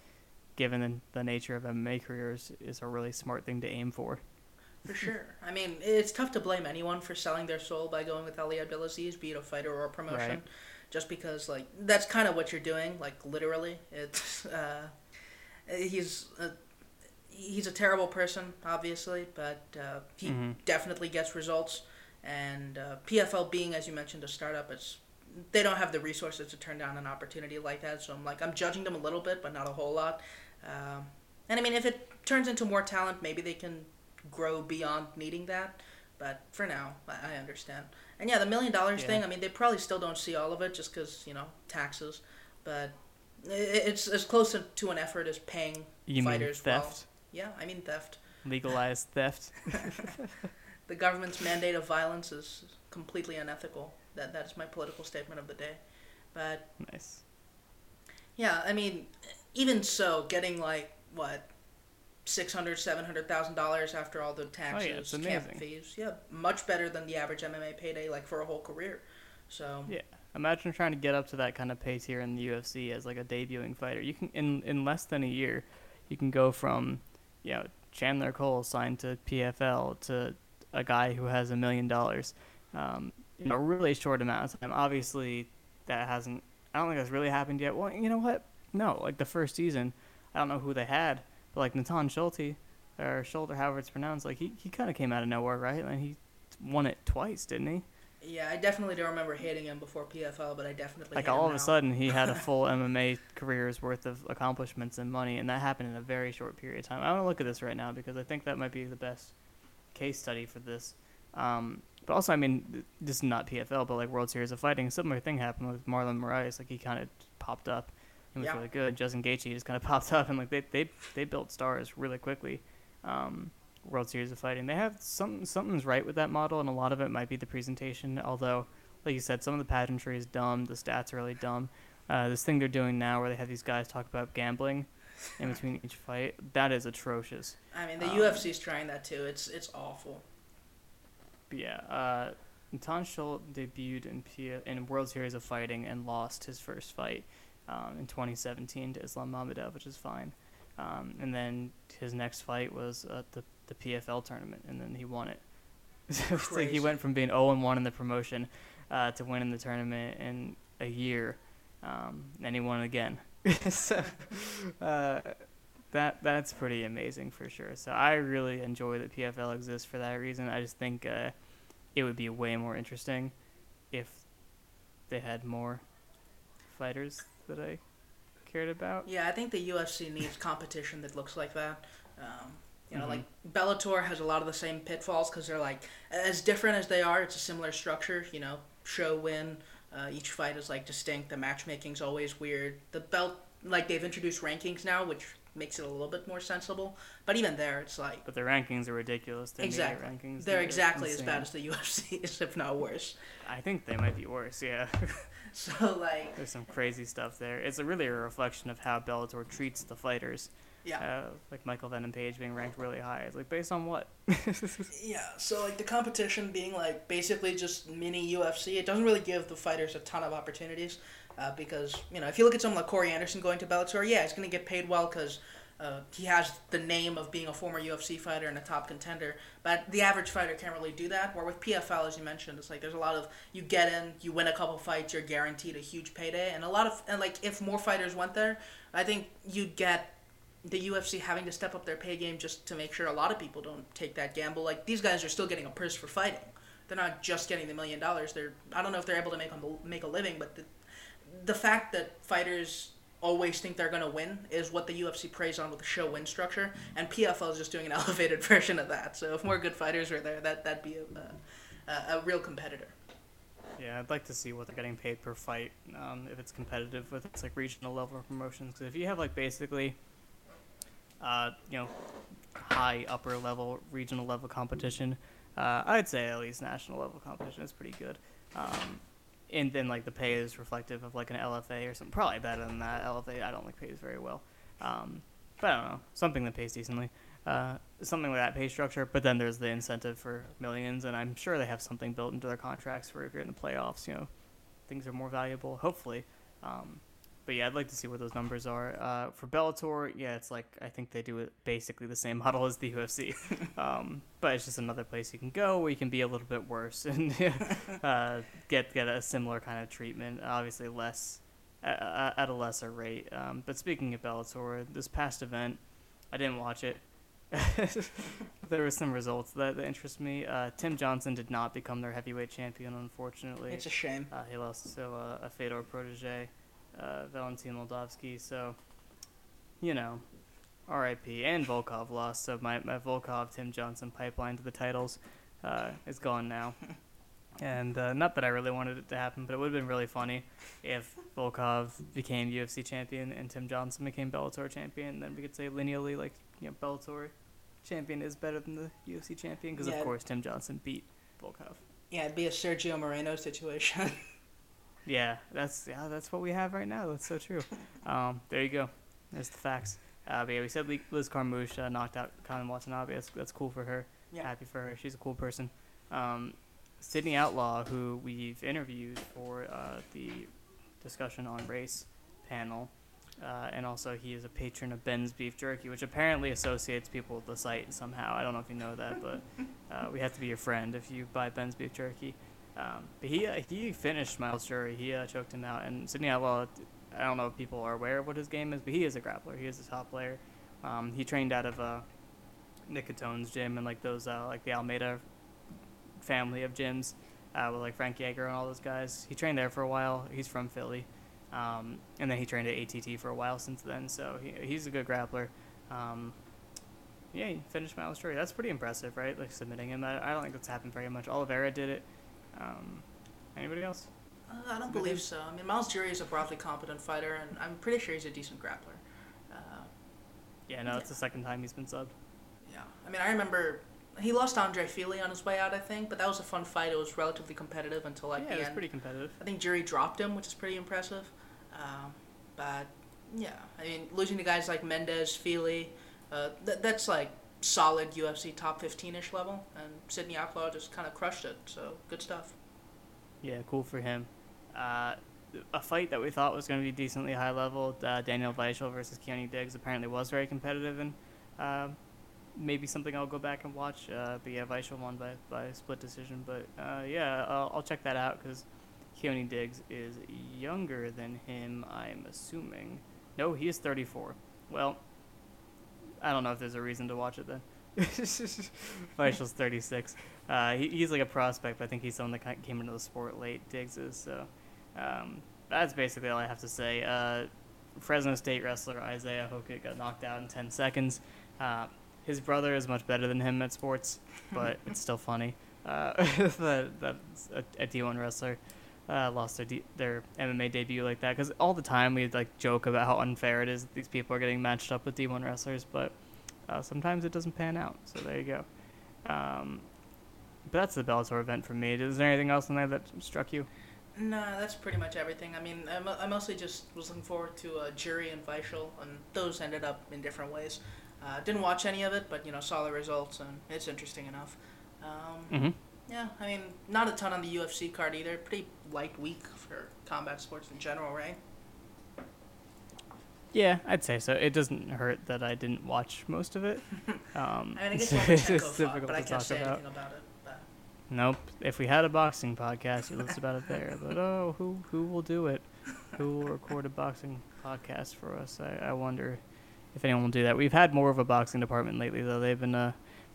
given the, the nature of MMA careers, is a really smart thing to aim for. For sure. I mean, it's tough to blame anyone for selling their soul by going with Ali Abdelaziz, be it a fighter or a promotion. Right. Just because, like, that's kind of what you're doing, like, literally. It's, uh, he's a, he's a terrible person, obviously, but uh, he Mhm. definitely gets results. And uh, PFL being, as you mentioned, a startup, it's they don't have the resources to turn down an opportunity like that. So I'm like, I'm judging them a little bit, but not a whole lot. Um, and I mean, if it turns into more talent, maybe they can grow beyond needing that. But for now, I, I understand. And yeah, the million dollars Yeah. thing. I mean, they probably still don't see all of it just because you know taxes. But it's as close to, an effort as paying You mean fighters. well. Yeah, I mean theft. legalized theft. The government's mandate of violence is completely unethical. That that's my political statement of the day. But nice. yeah, I mean, even so, getting like what six hundred, seven hundred thousand dollars after all the oh, taxes, Oh, it's camp fees, yeah, much better than the average MMA payday like for a whole career. So Yeah. Imagine trying to get up to that kind of pay tier in the UFC as like a debuting fighter. You can in in less than a year, you can go from, you know, Chandler Cole signed to PFL to a guy who has a million dollars, um, in a really short amount of time. Obviously, that hasn't. I don't think that's really happened yet. Well, you know what? No, like the first season, I don't know who they had, but like Natan Schulte, or Schulte, however it's pronounced, like he, he kind of came out of nowhere, right? And he won it twice, didn't he? Yeah, I definitely don't remember hating him before PFL, but I definitely like all of now. a sudden he had a full MMA career's worth of accomplishments and money, and that happened in a very short period of time. I want to look at this right now because I think that might be the best case study for this. Um, but also, I mean, th- this is not PFL, but like World Series of Fighting, a similar thing happened with Marlon Moraes. Like he kind of popped up and was Yeah. really good. Justin Gaethje just kind of popped up, and like they they they built stars really quickly. Um, World Series of Fighting, they have some something's right with that model, and a lot of it might be the presentation. Although, like you said, some of the pageantry is dumb. The stats are really dumb. Uh, this thing they're doing now, where they have these guys talk about gambling in between each fight, that is atrocious. I mean, the um, is trying that too. It's it's awful. Yeah, uh, Natan Schultz debuted in P- in World Series of Fighting and lost his first fight um, in 2017 to Islam Mamedov, which is fine. Um, and then his next fight was at the the PFL tournament, and then he won it. so it's like he went from being 0 and 1 in the promotion uh, to winning the tournament in a year, um, and he won it again. so uh, that that's pretty amazing for sure. So I really enjoy that PFL exists for that reason. I just think uh, it would be way more interesting if they had more fighters that I cared about. Yeah, I think the UFC needs competition that looks like that. Um, you know, Mhm. like Bellator has a lot of the same pitfalls because they're like as different as they are. It's a similar structure. You know, show win. Uh, each fight is like distinct. The matchmaking's always weird. The belt, like they've introduced rankings now, which makes it a little bit more sensible. But even there, it's like But the rankings are ridiculous. The exactly rankings. they're exactly as bad as the UFC's, if not worse. I think they might be worse. Yeah, So like, there's some crazy stuff there. It's a really a reflection of how Bellator treats the fighters. Yeah. Uh, like Michael Venom Page being ranked really high. It's like based on what? Yeah, so like the competition being like basically just mini UFC, it doesn't really give the fighters a ton of opportunities uh, because you know if you look at someone like Corey Anderson going to Bellator, yeah, he's gonna get paid well because uh, he has the name of being a former UFC fighter and a top contender. But the average fighter can't really do that. Where with PFL, as you mentioned, it's like there's a lot of you get in, you win a couple fights, you're guaranteed a huge payday, and a lot of and like if more fighters went there, I think you'd get the UFC having to step up their pay game just to make sure a lot of people don't take that gamble. Like these guys are still getting a purse for fighting. They're not just getting the million dollars. They're I don't know if they're able to make a, make a living, but the, the fact that fighters always think they're going to win is what the UFC preys on with the show win structure, and PFL is just doing an elevated version of that. So if more good fighters were there, that that'd be a, a, a real competitor. Yeah, I'd like to see what they're getting paid per fight. Um, if it's competitive with it's like regional level promotions. Because if you have like basically, uh, you know, high upper level regional level competition, uh, I'd say at least national level competition is pretty good. Um, and then like the pay is reflective of like an LFA or something. Probably better than that. LFA I don't like pays very well. Um, but I don't know something that pays decently. Uh, something like that pay structure. But then there's the incentive for millions, and I'm sure they have something built into their contracts where if you're in the playoffs. You know, things are more valuable. Hopefully. Um, but yeah, I'd like to see what those numbers are. Uh, for Bellator, yeah, it's like I think they do it basically the same model as the UFC, um, but it's just another place you can go where you can be a little bit worse and uh, get get a similar kind of treatment. Obviously, less uh, at a lesser rate. Um, but speaking of Bellator, this past event, I didn't watch it. there were some results that, that interest me. Uh, Tim Johnson did not become their heavyweight champion, unfortunately. It's a shame. Uh, he lost to uh, a Fedor protege, uh, Valentin Moldavsky. So, you know, R.I.P. And Volkov lost. So my, my Volkov Tim Johnson pipeline to the titles uh, is gone now. And uh, not that I really wanted it to happen, but it would have been really funny if Volkov became UFC champion and Tim Johnson became Bellator champion. Then we could say lineally, like you know, Bellator champion is better than the UFC champion because Yeah. of course Tim Johnson beat Volkov. Yeah, it'd be a Sergio Moreno situation. Yeah, that's yeah, that's what we have right now. That's so true. Um, there you go. There's the facts. Uh, but yeah, we said Liz Carmouche uh, knocked out Kana Watanabe. That's, that's cool for her. Yeah. Happy for her. She's a cool person. Um, Sydney Outlaw, who we've interviewed for uh, the discussion on race panel, uh, and also he is a patron of Ben's Beef Jerky, which apparently associates people with the site somehow. I don't know if you know that, but uh, we have to be your friend if you buy Ben's Beef Jerky. Um, but he uh, he finished Myles Jury. He uh, choked him out. And Sydney Outlaw, I don't know if people are aware of what his game is, but he is a grappler. He is a top player. Um, he trained out of uh, Nick Catone's gym and like those uh, like the Almeida family of gyms uh, with like Frankie Edgar and all those guys. He trained there for a while. He's from Philly, um, and then he trained at ATT for a while since then. So he, he's a good grappler. Um, yeah, he finished Myles Jury. That's pretty impressive, right? Like submitting him. I, I don't think that's happened very much. Oliveira did it. Um, anybody else? Uh, I don't believe so. I mean, Myles Jury is a broadly competent fighter, and I'm pretty sure he's a decent grappler. Uh, Yeah, no, it's the second time he's been subbed. yeah. I mean, I remember he lost Andre Fili on his way out, I think, but that was a fun fight. It was relatively competitive until like yeah, the it was end. pretty competitive. I think Jury dropped him, which is pretty impressive. Um, but yeah, I mean, losing to guys like Mendes, Feely, uh, th- that's like solid UFC top 15 ish level, and Sydney Outlaw just kind of crushed it. So good stuff. Yeah, cool for him. Uh, a fight that we thought was going to be decently high level, uh, Daniel Weichel versus Keoni Diggs, apparently was very competitive and uh, maybe something I'll go back and watch. Uh, but yeah, Weichel won by, by split decision. But uh, yeah, I'll, I'll check that out because Keoni Diggs is younger than him, I'm assuming. No, he is 34. Well, I don't know if there's a reason to watch it then. Weichel's 36. Uh, he, he's like a prospect, but I think he's someone that came into the sport late. Diggs is so. Um, that's basically all I have to say. Uh, Fresno State wrestler Isaiah Hokit got knocked out in 10 seconds. Uh, his brother is much better than him at sports, but it's still funny. Uh, that that's a, a D1 wrestler uh, lost their D- their MMA debut like that because all the time we like joke about how unfair it is that these people are getting matched up with D1 wrestlers, but uh, sometimes it doesn't pan out. So there you go. Um, but that's the Bellator event for me. Is there anything else in there that struck you? No, that's pretty much everything. I mean, I, I mostly just was looking forward to uh, Jury and Weichel, and those ended up in different ways. Uh, didn't watch any of it, but you know, saw the results, and it's interesting enough. Um, Mm-hmm. Yeah, I mean, not a ton on the UFC card either. Pretty light week for combat sports in general, right? Yeah, I'd say so. It doesn't hurt that I didn't watch most of it. Um, I mean, I guess it's Lomachenko fought, difficult but I to can't talk say about. anything about it. But Nope. If we had a boxing podcast, we list about it there. But oh, who who will do it? Who will record a boxing podcast for us? I, I wonder if anyone will do that. We've had more of a boxing department lately, though. They've been uh,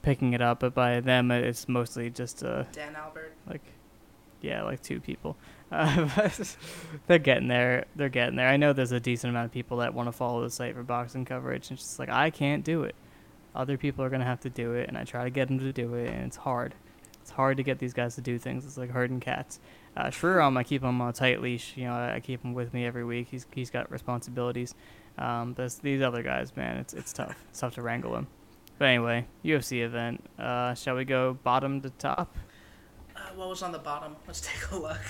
picking it up, but by them, it's mostly just uh, Dan Albert, like yeah like two people. Uh, but they're getting there they're getting there. I know there's a decent amount of people that want to follow the site for boxing coverage and it's just like i can't do it. Other people are going to have to do it and i try to get them to do it and it's hard. It's hard to get these guys to do things. It's like herding cats. Uh, Sriram, i keep him on a tight leash you know i, keep him with me every week. He's, he's got responsibilities. Um, but these other guys man it's, it's tough. It's tough to wrangle them but anyway ufc event uh, shall we go bottom to top uh, what was on the bottom? Let's take a look.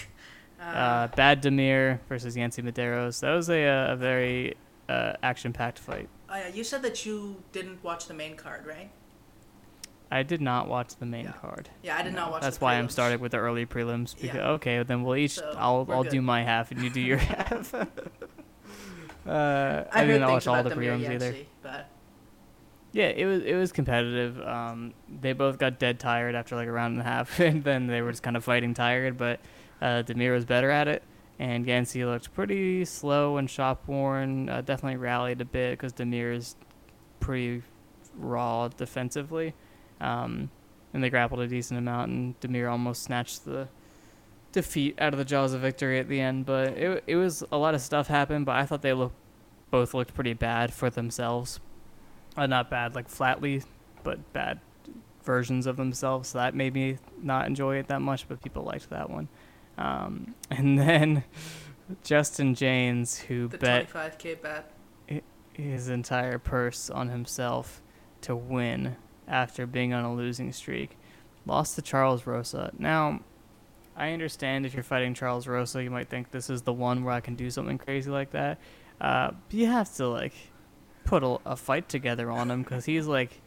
Uh, uh, Bad Demir versus Yancy Medeiros. That was a, uh, a very uh, action-packed fight. oh, you said that you didn't watch the main card, right? I did not watch the main Yeah. card. Yeah, I did not watch. That's why I'm prelims. starting with the early prelims. Yeah. Okay, then we'll each. So, I'll I'll good. do my half and you do your half. uh, I, I, didn't watch all the prelims either. But Yeah, it was it was competitive. Um, they both got dead tired after like a round and a half, and then they were just kind of fighting tired. But uh, Damir was better at it, and Yancy looked pretty slow and shop worn. Uh, definitely rallied a bit because Damir is pretty raw defensively, um, and they grappled a decent amount. And Damir almost snatched the defeat out of the jaws of victory at the end. But it it was a lot of stuff happened. But I thought they looked both looked pretty bad for themselves uh, not bad like flatly, but bad versions of themselves. So that made me not enjoy it that much, but people liked that one. Um, and then Justin Jaynes, who the bet 25k bet. his entire purse on himself to win after being on a losing streak, lost to Charles Rosa. Now, I understand if you're fighting Charles Rosa, you might think this is the one where I can do something crazy like that. Uh, but you have to like put a, a fight together on him because he's like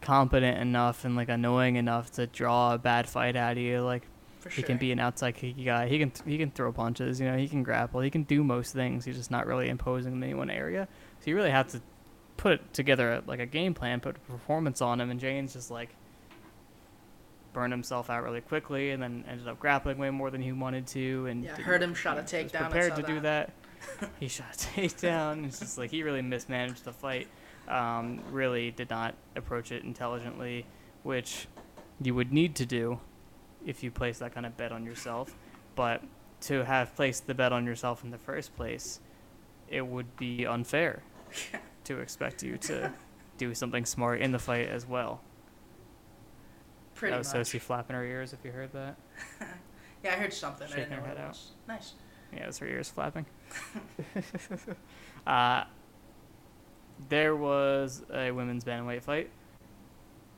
competent enough and like annoying enough to draw a bad fight out of you. Like For he sure. can be an outside kicky guy. He can he can throw punches. You know, he can grapple. He can do most things. He's just not really imposing in any one area. So you really have to put together like a game plan, put a performance on him. And Jaynes just like burned himself out really quickly, and then ended up grappling way more than he wanted to. And Yeah, heard him shot a takedown, Prepared to do that. he shot a takedown. It's just like he really mismanaged the fight. Um, really did not approach it intelligently, which you would need to do if you place that kind of bet on yourself. But to have placed the bet on yourself in the first place, it would be unfair to expect you to do something smart in the fight as well. Pretty that was much. Sosie flapping her ears if you heard that. Yeah, I heard something. I Shaking didn't know her head out. Nice. Yeah, it was her ears flapping. uh, there was a women's bantamweight fight,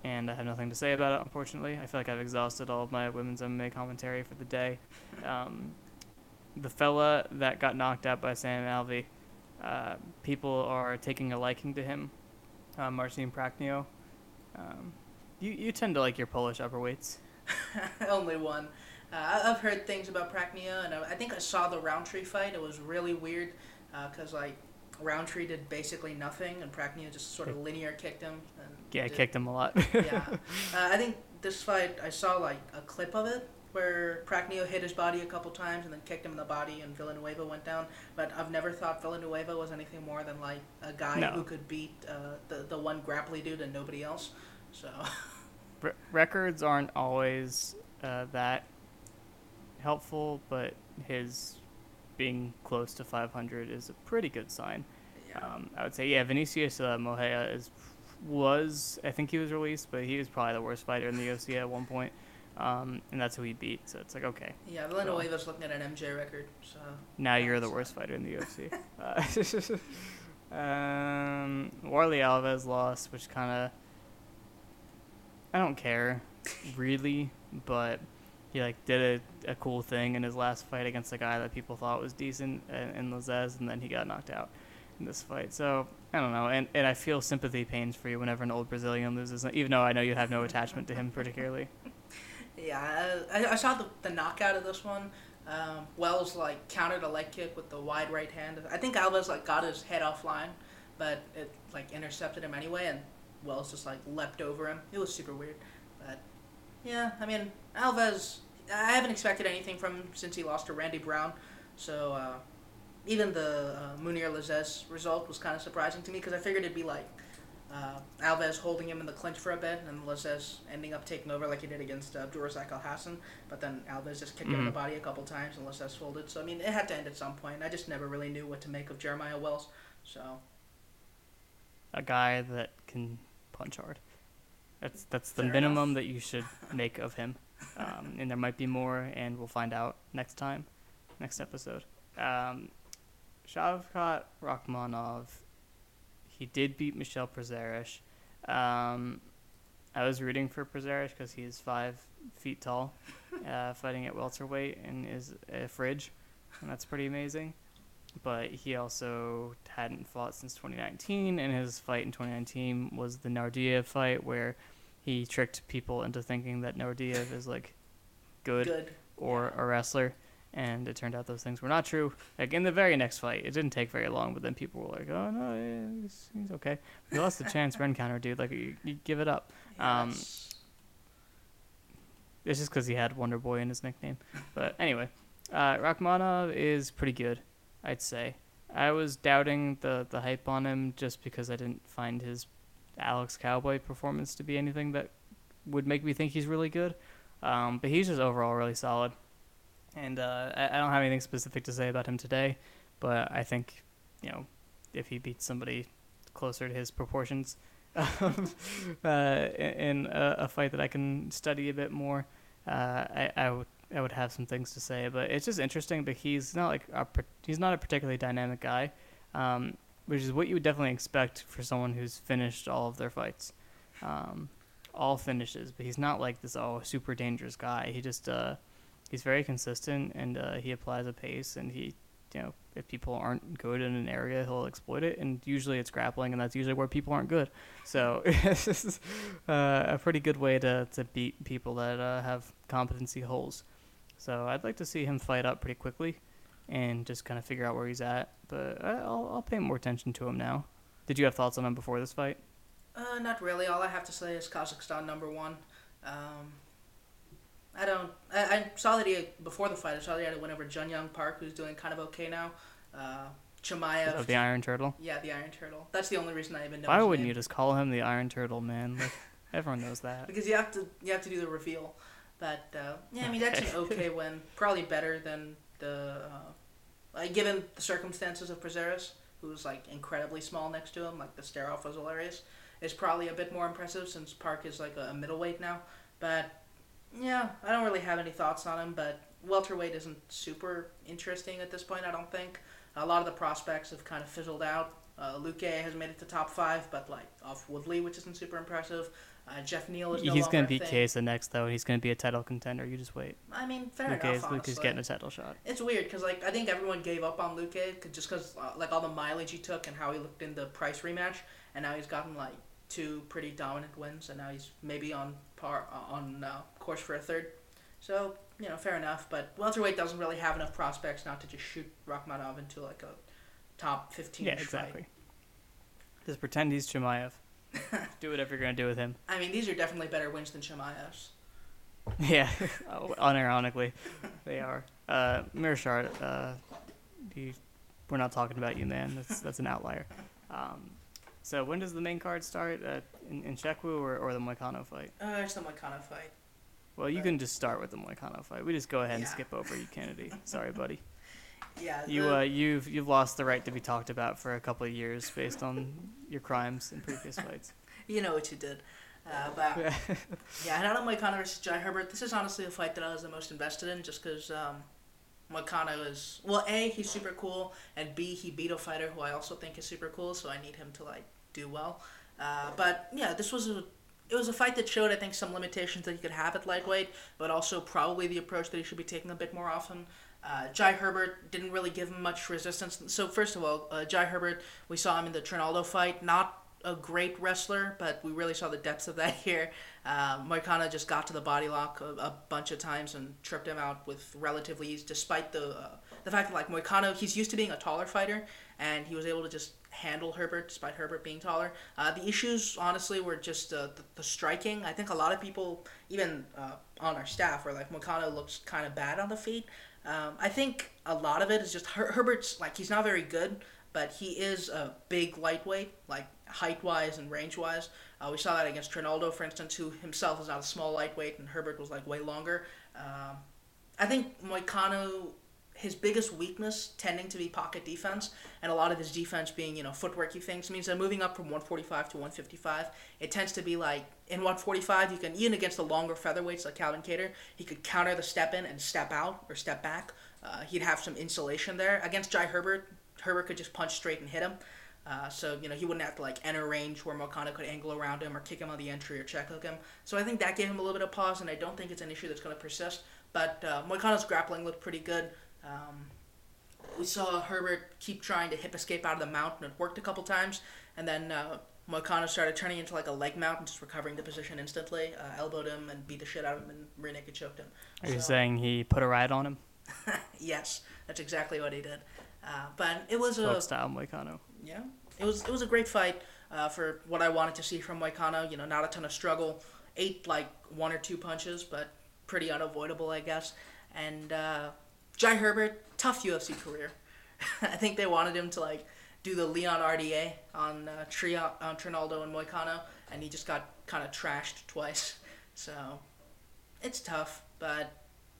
and I have nothing to say about it. Unfortunately, I feel like I've exhausted all of my women's MMA commentary for the day. Um, the fella that got knocked out by Sam Alvey, uh, people are taking a liking to him. Uh, Marcin Prachnio. Um, you you tend to like your Polish upperweights. Only one. Uh, I've heard things about Prachnio, and I I think I saw the Rountree fight. It was really weird because like Rountree did basically nothing, and Prachnio just sort of linear kicked him. And Yeah, did- kicked him a lot. yeah, uh, I think this fight I saw like a clip of it where Prachnio hit his body a couple times and then kicked him in the body, and Villanueva went down. But I've never thought Villanueva was anything more than like a guy No. who could beat uh, the the one grapply dude and nobody else. So Re- records aren't always uh, that helpful, but his being close to 500 is a pretty good sign. yeah. Um, I would say, yeah, Vinicius uh, Moreira is was I think he was released, but he was probably the worst fighter in the OC at one point, um, and that's who he beat. So it's like, okay, Yeah, Villanueva's looking at an MJ record, so now you're the worst fighter in the UFC. uh, um, Warlley Alves lost, which kind of I don't care really, but he like did a, a coal thing in his last fight against a guy that people thought was decent in, in Lazzez, and then he got knocked out in this fight. So I don't know, and and I feel sympathy pains for you whenever an old Brazilian loses, even though I know you have no attachment to him particularly. Yeah, I, I saw the, the knockout of this one. Um, Wells like countered a leg kick with the wide right hand. I think Alves like got his head offline, but it like intercepted him anyway, and Wells just like leapt over him. It was super weird, yeah, I mean Alves. I haven't expected anything from him since he lost to Randy Brown, so uh, even the uh, Munir Lazzez result was kind of surprising to me because I figured it'd be like uh, Alves holding him in the clinch for a bit, and Lazzez ending up taking over like he did against uh, Abdulrazak Alhassan. But then Alves just kicked him in the Mhm. body a couple times, and Lazzez folded. So I mean, it had to end at some point. I just never really knew what to make of Jeremiah Wells. So A guy that can punch hard. That's that's the Fair minimum that you should make of him, um, and there might be more, and we'll find out next time, next episode. Um, Shavkat Rakhmonov, he did beat Michel Prazeres. Um, I was rooting for Prazeres because he is five feet tall, uh, fighting at welterweight and is a fridge, and that's pretty amazing. But he also hadn't fought since 2019, and his fight in 2019 was the Naurdiev fight where he tricked people into thinking that Naurdiev is like good good. or a wrestler, and it turned out those things were not true. Like in the very next fight, it didn't take very long, but then people were like, "Oh no, yeah, he's, he's okay." He lost the Chance Rencountre, dude. Like you, you give it up. Um, Yes. It's just because he had Wonder Boy in his nickname. But anyway, uh, Rakhmonov is pretty good, I'd say. I was doubting the, the hype on him just because I didn't find his Alex Cowboy performance to be anything that would make me think he's really good. Um, but he's just overall really solid. And uh, I, I don't have anything specific to say about him today, but I think, you know, if he beats somebody closer to his proportions uh, in a, a fight that I can study a bit more, uh, I, I would I would have some things to say. But it's just interesting that he's not like a, he's not a particularly dynamic guy, um, which is what you would definitely expect for someone who's finished all of their fights, um, all finishes. But he's not like this oh super dangerous guy. He just uh, he's very consistent and uh, he applies a pace and he you know if people aren't good in an area he'll exploit it and usually it's grappling and that's usually where people aren't good so this is uh, a pretty good way to, to beat people that uh, have competency holes so i'd like to see him fight up pretty quickly and just kind of figure out where he's at but I'll, I'll pay more attention to him now did you have thoughts on him before this fight Uh, not really. All I have to say is Kazakhstan number one. Um, I don't. I, I saw that he had, before the fight. I saw that he had a win over Jun Young Park, who's doing kind of okay now. Uh, Chimaev. of the iron turtle yeah, the Iron Turtle. That's the only reason I even know. why wouldn't name. you just call him the iron turtle man like, everyone knows that Because you have to. You have to do the reveal. But uh, yeah, I mean that's an okay win. Probably better than the. Uh, like, given the circumstances of Prazeres, who's like incredibly small next to him, like the stare off was hilarious. Is probably a bit more impressive since Park is like a middleweight now. But yeah, I don't really have any thoughts on him. But welterweight isn't super interesting at this point. I don't think a lot of the prospects have kind of fizzled out. Uh, Luque has made it to top five, but like off Woodley, which isn't super impressive. Uh, Geoff Neal is no he's gonna a beat thing. Chiesa next though he's gonna be a title contender you just wait I mean, fair Luque enough. is, Luque is getting a title shot It's weird because like I think everyone gave up on Luque just because uh, like all the mileage he took and how he looked in the Price rematch, and now he's gotten like two pretty dominant wins, and now he's maybe on par uh, on uh, course for a third. So you know, fair enough. But welterweight doesn't really have enough prospects not to just shoot Rakhmonov into like a top fifteen. Yeah, exactly. Just pretend he's Chimaev. Do whatever you're gonna do with him. I mean, these are definitely better wins than Chimaev's. Yeah, unironically, they are. Uh, uh, you, we're not talking about you, man. That's that's an outlier. Um, so when does the main card start? Uh, in, in Nzechukwu or, or the Moicano fight? Uh, it's the Moicano fight. Well, you can just start with the Moicano fight. We just go ahead and Yeah. skip over you, Kennedy. Sorry, buddy. Yeah. You the- uh, you've you've lost the right to be talked about for a couple of years based on your crimes in previous fights. you know what you did. Uh, but Yeah, and I know Moicano versus Jai Herbert. This is honestly a fight that I was the most invested in, just because um, Moicano is well, a he's super cool, and b he beat a fighter who I also think is super cool, so I need him to like do well. Uh, but yeah, this was a it was a fight that showed, I think, some limitations that he could have at lightweight, but also probably the approach that he should be taking a bit more often. Uh, Jai Herbert didn't really give much resistance. So first of all, uh, Jai Herbert, we saw him in the Trinaldo fight. Not a great wrestler, but we really saw the depths of that here. Uh, Moicano just got to the body lock a, a, bunch of times and tripped him out with relatively ease, despite the uh, the fact that like Moicano, he's used to being a taller fighter, and he was able to just handle Herbert despite Herbert being taller. Uh, the issues, honestly, were just uh, the, the, striking. I think a lot of people, even uh, on our staff, were like, Moicano looks kind of bad on the feet. Um, I think a lot of it is just Her- Herbert's like he's not very good, but he is a big lightweight, like height wise and range wise. Uh, we saw that against Trinaldo, for instance, who himself is not a small lightweight, and Herbert was like way longer. Um, I think Moicano his biggest weakness tending to be pocket defense, and a lot of his defense being you know footworky things means that moving up from 145 to 155, it tends to be like in 145 you can even against the longer featherweights like Calvin Kattar, he could counter the step in and step out or step back. Uh, he'd have some insulation there against Jai Herbert. Herbert could just punch straight and hit him. Uh, so you know he wouldn't have to like enter range where Moicano could angle around him or kick him on the entry or check hook him. So I think that gave him a little bit of pause, and I don't think it's an issue that's going to persist. But uh, Moicano's grappling looked pretty good. Um, we saw Herbert keep trying to hip escape out of the mount, and it worked a couple times. And then uh, Moicano started turning into like a leg mount and just recovering the position instantly. Uh, elbowed him and beat the shit out of him and rear naked choked him. Are so, you saying he put a ride on him? yes, that's exactly what he did. Uh, but it was a style Moicano. Yeah, it was it was a great fight uh, for what I wanted to see from Moicano. You know, not a ton of struggle, ate like one or two punches, but pretty unavoidable, I guess. And uh, Jai Herbert, tough UFC career. I think they wanted him to like do the Leon RDA on uh, Tria, on Trinaldo and Moicano, and he just got kind of trashed twice. So it's tough, but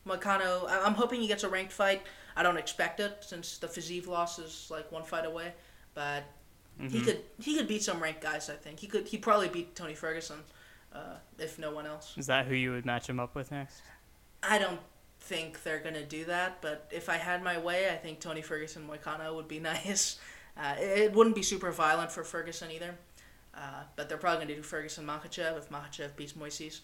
Moicano, I'm hoping he gets a ranked fight. I don't expect it since the Fiziev loss is like one fight away, but mm-hmm. he could he could beat some ranked guys. I think he could he probably beat Tony Ferguson, uh, if no one else. Is that who you would match him up with next? I don't think they're gonna do that. But if I had my way, I think Tony Ferguson Moicano would be nice. Uh, it wouldn't be super violent for Ferguson either. Uh, but they're probably gonna do Ferguson Makhachev if Makhachev beats Moises.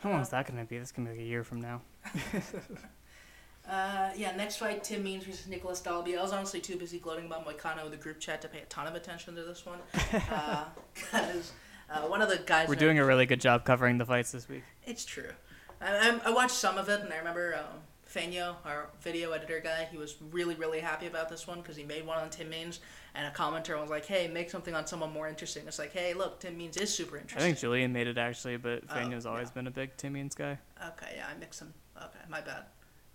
How long is that gonna be? That's gonna be like a year from now. uh, yeah, next fight Tim Means versus Nicolas Dalby. I was honestly too busy gloating about Moicano in the group chat to pay a ton of attention to this one. Because uh, uh, one of the guys. We're doing a really good job covering the fights this week. It's true. I, I watched some of it, and I remember um, Fanyo, our video editor guy, he was really, really happy about this one because he made one on Tim Means, and a commenter was like, "Hey, make something on someone more interesting." It's like, "Hey, look, Tim Means is super interesting." I think Julian made it actually, but Fanyo's oh, always yeah. been a big Tim Means guy. Okay, yeah, I mixed them. Okay, my bad.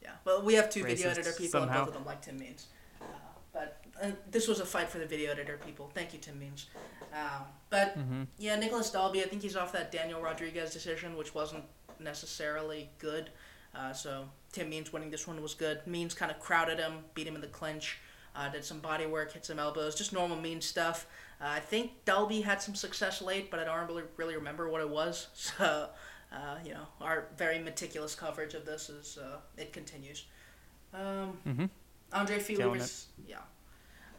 Yeah, well, we have two Racist video editor people, somehow. and both of them like Tim Means. Uh, but uh, this was a fight for the video editor people. Thank you, Tim Means. Um, but mm-hmm. yeah, Nicolas Dalby, I think he's off that Daniel Rodriguez decision, which wasn't necessarily good. Uh, so Tim Means winning this one was good. Means kind of crowded him, beat him in the clinch, uh, did some body work, hit some elbows, just normal Means stuff. Uh, I think Dalby had some success late, but I don't really, really remember what it was. So, uh, you know, our very meticulous coverage of this is uh, it continues. Um, mm-hmm. Andre Fili versus yeah.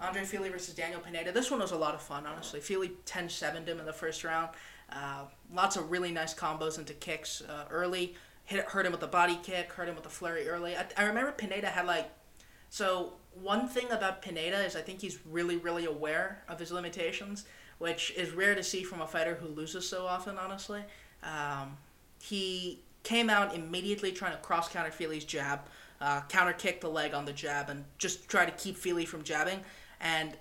Andre Fili versus Daniel Pineda. This one was a lot of fun, honestly. Fili 10 7 him in the first round. Uh, lots of really nice combos into kicks uh, early. Hit, hurt him with a body kick, hurt him with a flurry early. I, I remember Pineda had like. So, one thing about Pineda is I think he's really, really aware of his limitations, which is rare to see from a fighter who loses so often, honestly. Um, he came out immediately trying to cross counter Fili's jab, uh, counter kick the leg on the jab, and just try to keep Feely from jabbing. And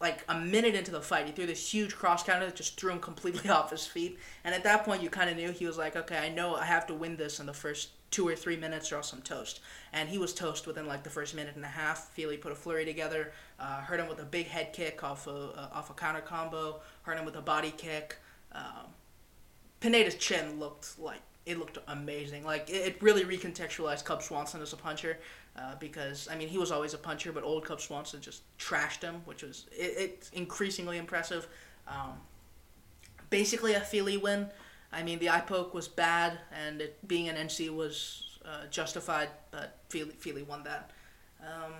like a minute into the fight, he threw this huge cross counter that just threw him completely off his feet. And at that point, you kind of knew he was like, okay, I know I have to win this in the first two or three minutes or else I'm toast. And he was toast within like the first minute and a half. Fili put a flurry together, uh, hurt him with a big head kick off a, uh, off a counter combo, hurt him with a body kick. Um, Pineda's chin looked like it looked amazing. Like it, it really recontextualized Cub Swanson as a puncher. Uh, because I mean he was always a puncher, but old Cub Swanson just trashed him, which was it, it's increasingly impressive. Um, basically a Fili win. I mean the eye poke was bad, and it being an NC was uh, justified, but Fili, Fili won that. Um,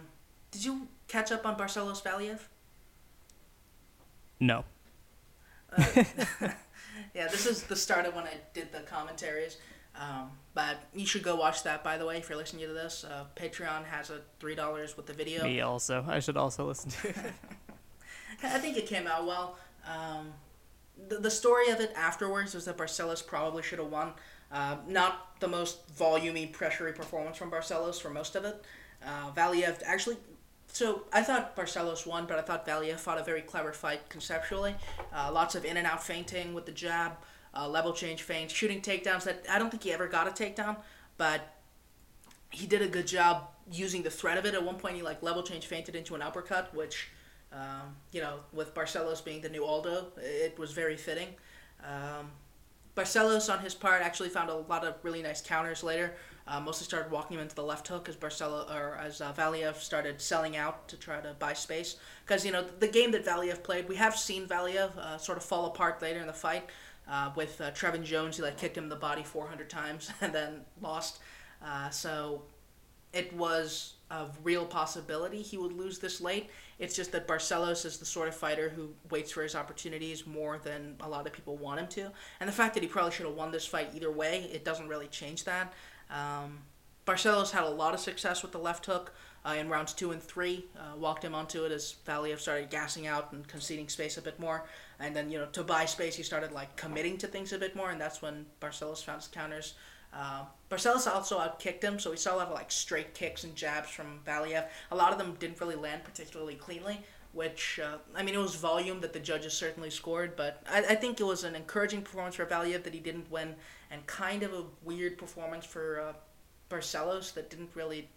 did you catch up on Barcelos Valiev? No. Uh, yeah, this is the start of when I did the commentaries. Um, but you should go watch that, by the way, if you're listening to this. Uh, Patreon has a $3 with the video. Me also. I should also listen to it. I think it came out well. Um, the, the story of it afterwards was that Barcelos probably should have won. Uh, not the most volumey, pressury performance from Barcelos for most of it. Uh, Valiev actually. So I thought Barcelos won, but I thought Valiev fought a very clever fight conceptually. Uh, lots of in and out feinting with the jab, uh, level change feints, shooting takedowns. That I don't think he ever got a takedown, but he did a good job using the threat of it. At one point, he like level change fainted into an uppercut, which um, you know, with Barcelos being the new Aldo, it was very fitting. Um, Barcelos, on his part, actually found a lot of really nice counters later. Uh, mostly started walking him into the left hook as Barcelo or as uh, Valiev started selling out to try to buy space. Because you know the game that Valiev played, we have seen Valiev uh, sort of fall apart later in the fight. Uh, with uh, Trevin Jones, he like kicked him in the body 400 times and then lost. Uh, so it was a real possibility he would lose this late. It's just that Barcelos is the sort of fighter who waits for his opportunities more than a lot of people want him to. And the fact that he probably should have won this fight either way, it doesn't really change that. Um, Barcelos had a lot of success with the left hook uh, in rounds two and three. Uh, walked him onto it as Valiev started gassing out and conceding space a bit more. And then, you know, to buy space, he started like committing to things a bit more, and that's when Barcelos found his counters. Uh, Barcelos also outkicked him, so we saw a lot of like straight kicks and jabs from Valiev. A lot of them didn't really land particularly cleanly, which uh, I mean it was volume that the judges certainly scored, but I, I think it was an encouraging performance for Valiev that he didn't win, and kind of a weird performance for uh, Barcelos that didn't really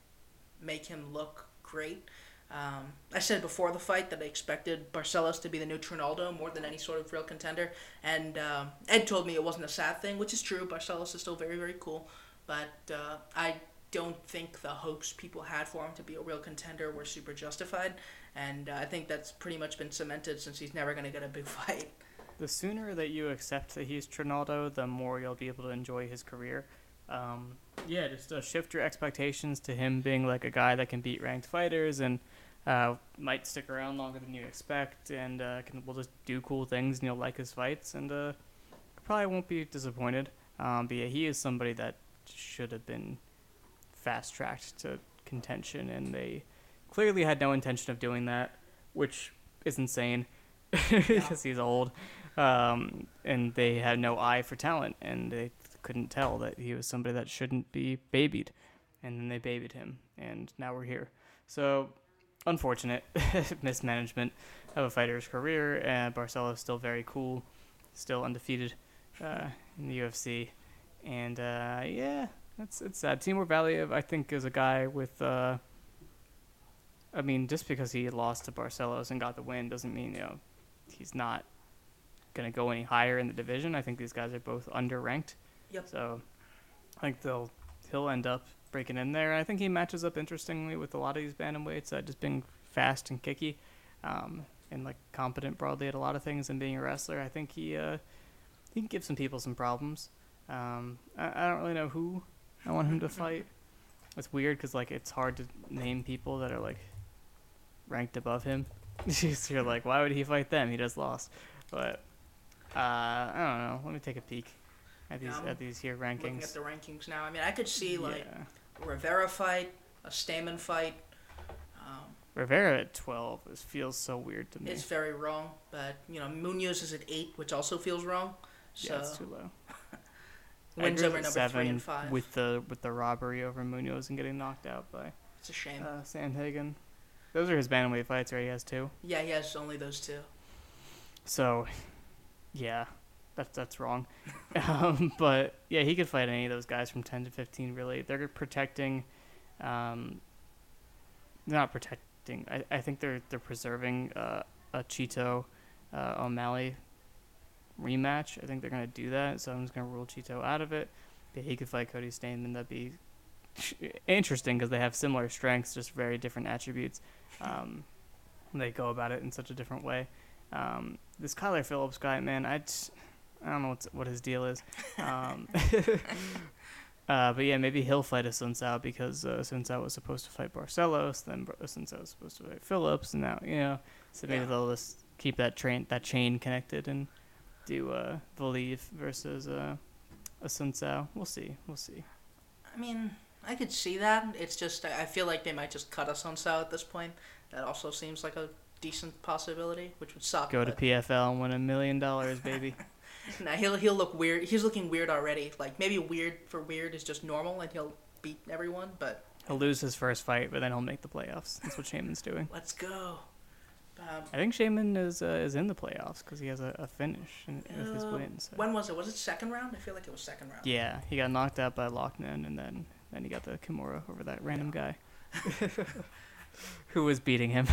make him look great. Um, I said before the fight that I expected Barcelos to be the new Trinaldo more than any sort of real contender, and uh, Ed told me it wasn't a sad thing, which is true. Barcelos is still very, very cool, but uh, I don't think the hopes people had for him to be a real contender were super justified, and uh, I think that's pretty much been cemented since he's never going to get a big fight. The sooner that you accept that he's Trinaldo, the more you'll be able to enjoy his career. Um, yeah, just uh, shift your expectations to him being like a guy that can beat ranked fighters and uh, might stick around longer than you expect, and uh, can will just do cool things, and you'll like his fights, and uh, probably won't be disappointed. Um, but yeah, he is somebody that should have been fast tracked to contention, and they clearly had no intention of doing that, which is insane because he's old, um, and they had no eye for talent, and they couldn't tell that he was somebody that shouldn't be babied, and then they babied him, and now we're here. So unfortunate mismanagement of a fighter's career. And Barcelos still very cool, still undefeated uh, in the UFC, and uh, yeah, that's it's sad. Timur Valiev, I think, is a guy with. Uh, I mean, just because he lost to Barcelos and got the win doesn't mean you know he's not gonna go any higher in the division. I think these guys are both underranked. Yep. So I think they'll he'll end up breaking in there. I think he matches up interestingly with a lot of these bantamweights, uh, just being fast and kicky, um, and like competent broadly at a lot of things, and being a wrestler. I think he uh, he can give some people some problems. Um, I, I don't really know who I want him to fight. It's weird because like it's hard to name people that are like ranked above him. You're like, why would he fight them? He just lost. But uh, I don't know. Let me take a peek at these at these here Looking rankings. at the rankings now, I mean, I could see like yeah. a Rivera fight, a Stamann fight. Um, Rivera at 12 is, feels so weird to me. It's very wrong, but you know Munoz is at eight, which also feels wrong. So yeah, it's too low. wins over number seven three and five. with the with the robbery over Munoz and getting knocked out by it's a shame. uh, Sandhagen. Those are his bantamweight fights, right? He has two. yeah, he has only those two. So, yeah, that's that's wrong. um, but yeah, he could fight any of those guys from ten to fifteen. Really, they're protecting. Um, they're not protecting. I, I think they're they're preserving uh, a Chito uh, O'Malley rematch. I think they're gonna do that. So I'm just gonna rule Chito out of it. But he could fight Cody Stamann. That'd be interesting because they have similar strengths, just very different attributes. Um, they go about it in such a different way. Um, this Kyler Phillips guy, man, I, just, I don't know what's, what his deal is. Um, uh, but yeah, maybe he'll fight a Sun Tzu because uh, Sun Tzu was supposed to fight Barcelos, then Tzu was supposed to fight Phillips, and now you know, so maybe Yeah. they'll just keep that train that chain connected and do uh, Valiev versus uh, a Sun Tzu. We'll see. We'll see. I mean, I could see that. It's just I feel like they might just cut Sal at this point. That also seems like a decent possibility, which would suck. Go to but- PFL and win a million dollars, baby. Nah, he'll he'll look weird. He's looking weird already. Like maybe weird for weird is just normal, and he'll beat everyone. But He'll lose his first fight, but then he'll make the playoffs. That's what Shaman's doing. let's go. Um, I think Shaman is uh, is in the playoffs because he has a, a finish in, with his uh, wins. so- when was it? Was it second round? I feel like it was second round. Yeah, he got knocked out by Lochnan, and then then he got the Kimura over that random guy who was beating him.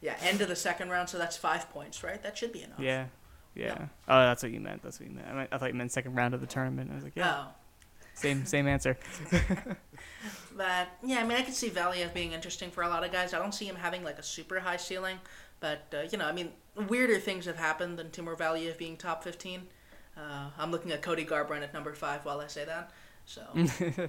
Yeah, end of the second round, so that's five points, right? That should be enough. yeah, yeah. Yeah. Oh, that's what you meant. That's what you meant. I, meant, I thought you meant second round of the tournament. I was like, yeah, Oh. same same answer. But yeah, I mean, I could see Valiev being interesting for a lot of guys. I don't see him having like a super high ceiling, but uh, you know, I mean, weirder things have happened than Timur Valiev being top fifteen. Uh, I'm looking at Cody Garbrandt at number five while I say that. So,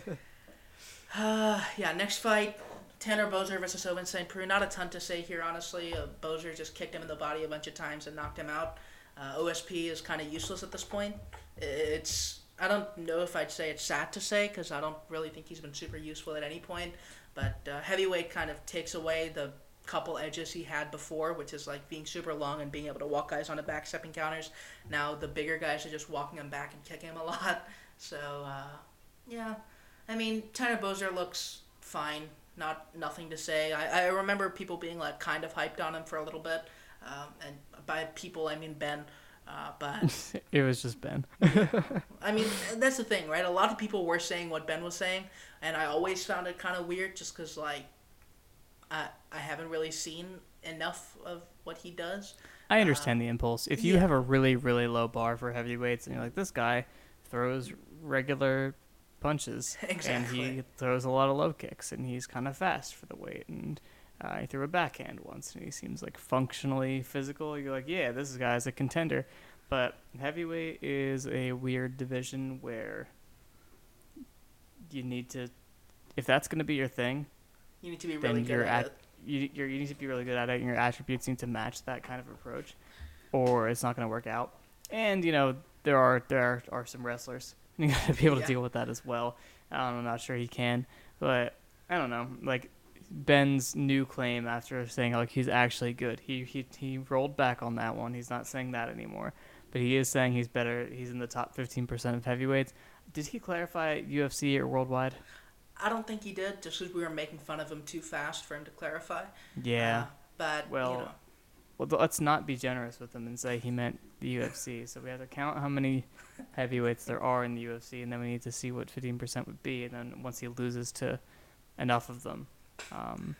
uh, yeah, next fight, Tanner Boser versus Ovince St. Preux. Not a ton to say here, honestly. Uh, Boser just kicked him in the body a bunch of times and knocked him out. Uh, OSP is kind of useless at this point. It's I don't know if I'd say it's sad to say because I don't really think he's been super useful at any point. But uh, heavyweight kind of takes away the couple edges he had before, which is like being super long and being able to walk guys on the back stepping counters. Now the bigger guys are just walking him back and kicking him a lot. So uh, yeah, I mean Tanner Boser looks fine. Not nothing to say. I, I remember people being like kind of hyped on him for a little bit, um, and by people I mean Ben. Uh, but it was just Ben. I mean, that's the thing, right? A lot of people were saying what Ben was saying, and I always found it kind of weird just because, like, I, I haven't really seen enough of what he does. I understand the impulse. If you yeah. have a really, really low bar for heavyweights and you're like, this guy throws regular punches and he throws a lot of low kicks and he's kind of fast for the weight and uh, he threw a backhand once and he seems like functionally physical. You're like, yeah, this guy's a contender. But heavyweight is a weird division where you need to, if that's going to be your thing, You need to be really good at at, it. you you're, you need to be really good at it, and your attributes need to match that kind of approach, or it's not going to work out. And you know there are there are, are some wrestlers, and you got to be able to Yeah. deal with that as well. I'm not sure he can, but I don't know. Like Ben's new claim after saying like he's actually good, he he he rolled back on that one. He's not saying that anymore, but he is saying he's better. He's in the top 15% of heavyweights. Did he clarify UFC or worldwide? I don't think he did, just because we were making fun of him too fast for him to clarify. Yeah. Uh, but, Well, you know, Well, let's not be generous with him and say he meant the UFC. So we have to count how many heavyweights there are in the UFC, and then we need to see what 15% would be. And then once he loses to enough of them, um,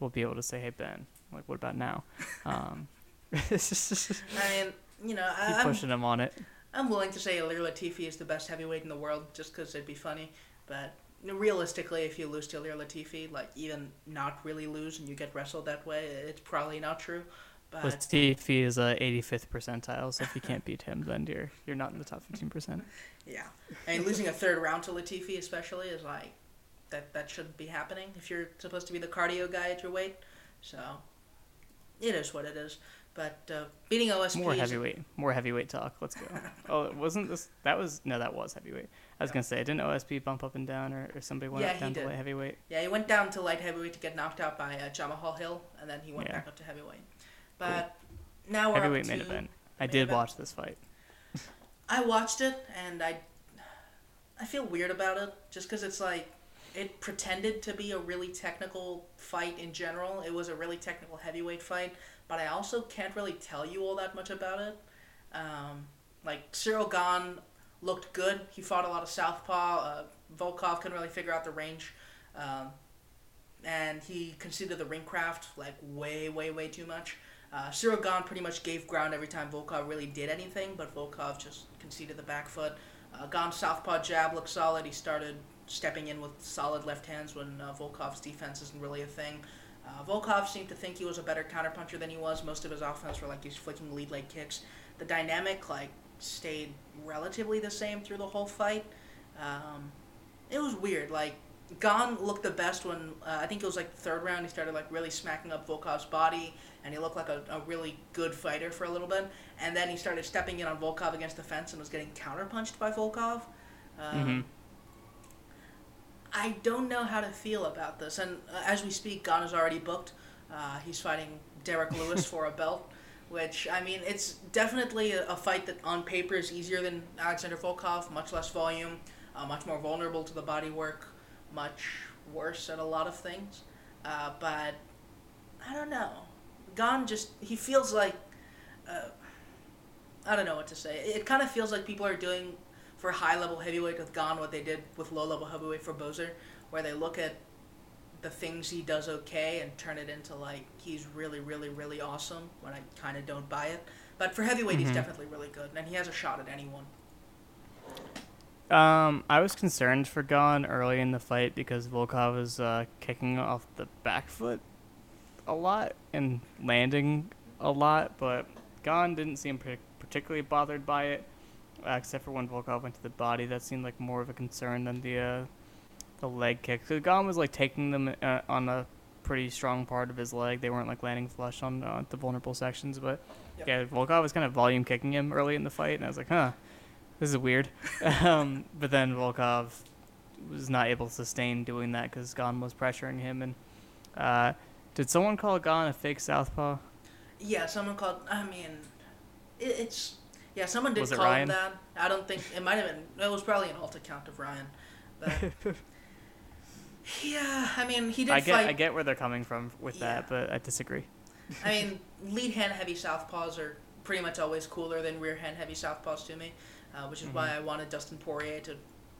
we'll be able to say, hey, Ben, like, what about now? Um, I mean, you know, I, I'm, pushing him on it. I'm willing to say Ilir Latifi is the best heavyweight in the world, just because it'd be funny. But realistically, if you lose to Ilir Latifi, like even not really lose and you get wrestled that way, it's probably not true. But Latifi is a 85th percentile, so if you can't beat him, then you're you're not in the top 15%. yeah, I mean, losing a third round to Latifi especially is like that. That shouldn't be happening if you're supposed to be the cardio guy at your weight. So it is what it is. But uh, beating OSP More heavyweight, more heavyweight talk. Let's go. oh, it wasn't this? That was no, that was heavyweight. I was gonna say, didn't OSP bump up and down, or, or somebody went Yeah, up down to light heavyweight? Yeah, he went down to light heavyweight to get knocked out by uh, Jamahal Hill, and then he went Yeah. back up to heavyweight. But now we're Heavyweight main event. I did event. watch this fight. I watched it and I, I feel weird about it just because it's like it pretended to be a really technical fight in general. It was a really technical heavyweight fight, but I also can't really tell you all that much about it. Um, like Ciryl looked good. He fought a lot of southpaw. Uh, Volkov couldn't really figure out the range. Um, and he conceded the ring craft like way, way, way too much. Uh, Ciryl pretty much gave ground every time Volkov really did anything, but Volkov just conceded the back foot. Uh, southpaw jab looked solid. He started stepping in with solid left hands when uh, Volkov's defense isn't really a thing. Uh, Volkov seemed to think he was a better counterpuncher than he was. Most of his offense were like these flicking lead leg kicks. The dynamic like stayed relatively the same through the whole fight. Um, it was weird. Like Gane looked the best when uh, I think it was like third round. He started like really smacking up Volkov's body, and he looked like a, a really good fighter for a little bit. And then he started stepping in on Volkov against the fence and was getting counterpunched by Volkov. Um, hmm I don't know how to feel about this. And uh, as we speak, Gane is already booked. Uh, he's fighting Derrick Lewis for a belt, which, I mean, it's definitely a, a fight that on paper is easier than Alexander Volkov, much less volume, uh, much more vulnerable to the body work, much worse at a lot of things. Uh, but I don't know. Gane just, he feels like, uh, I don't know what to say. It, kind of feels like people are doing for high level heavyweight with Gane what they did with low level heavyweight for Boser, where they look at the things he does okay and turn it into like he's really, really, really awesome. When I kind of don't buy it, but for heavyweight he's Mhm. definitely really good, and he has a shot at anyone. Um, I was concerned for Gane early in the fight because Volkov was uh, kicking off the back foot a lot and landing a lot, but Gane didn't seem par- particularly bothered by it, uh, except for when Volkov went to the body. That seemed like more of a concern than the uh, the leg kicks. So Gane was like taking them uh, on a pretty strong part of his leg. They weren't like landing flush on uh, the vulnerable sections, but Yep. yeah, Volkov was kind of volume kicking him early in the fight, and I was like, huh, this is weird. um, but then Volkov was not able to sustain doing that because Gane was pressuring him. And uh, did someone call Gane a fake southpaw? Yeah, someone called. I mean, it, it's yeah. Someone did Was call him that. I don't think it might have been. It was probably an alt account of Ryan. But yeah, I mean, he did I get fight. I get where they're coming from with that, but I disagree. I mean, lead hand heavy southpaws are pretty much always cooler than rear hand heavy southpaws to me, uh, which is why Mm-hmm. I wanted Dustin Poirier to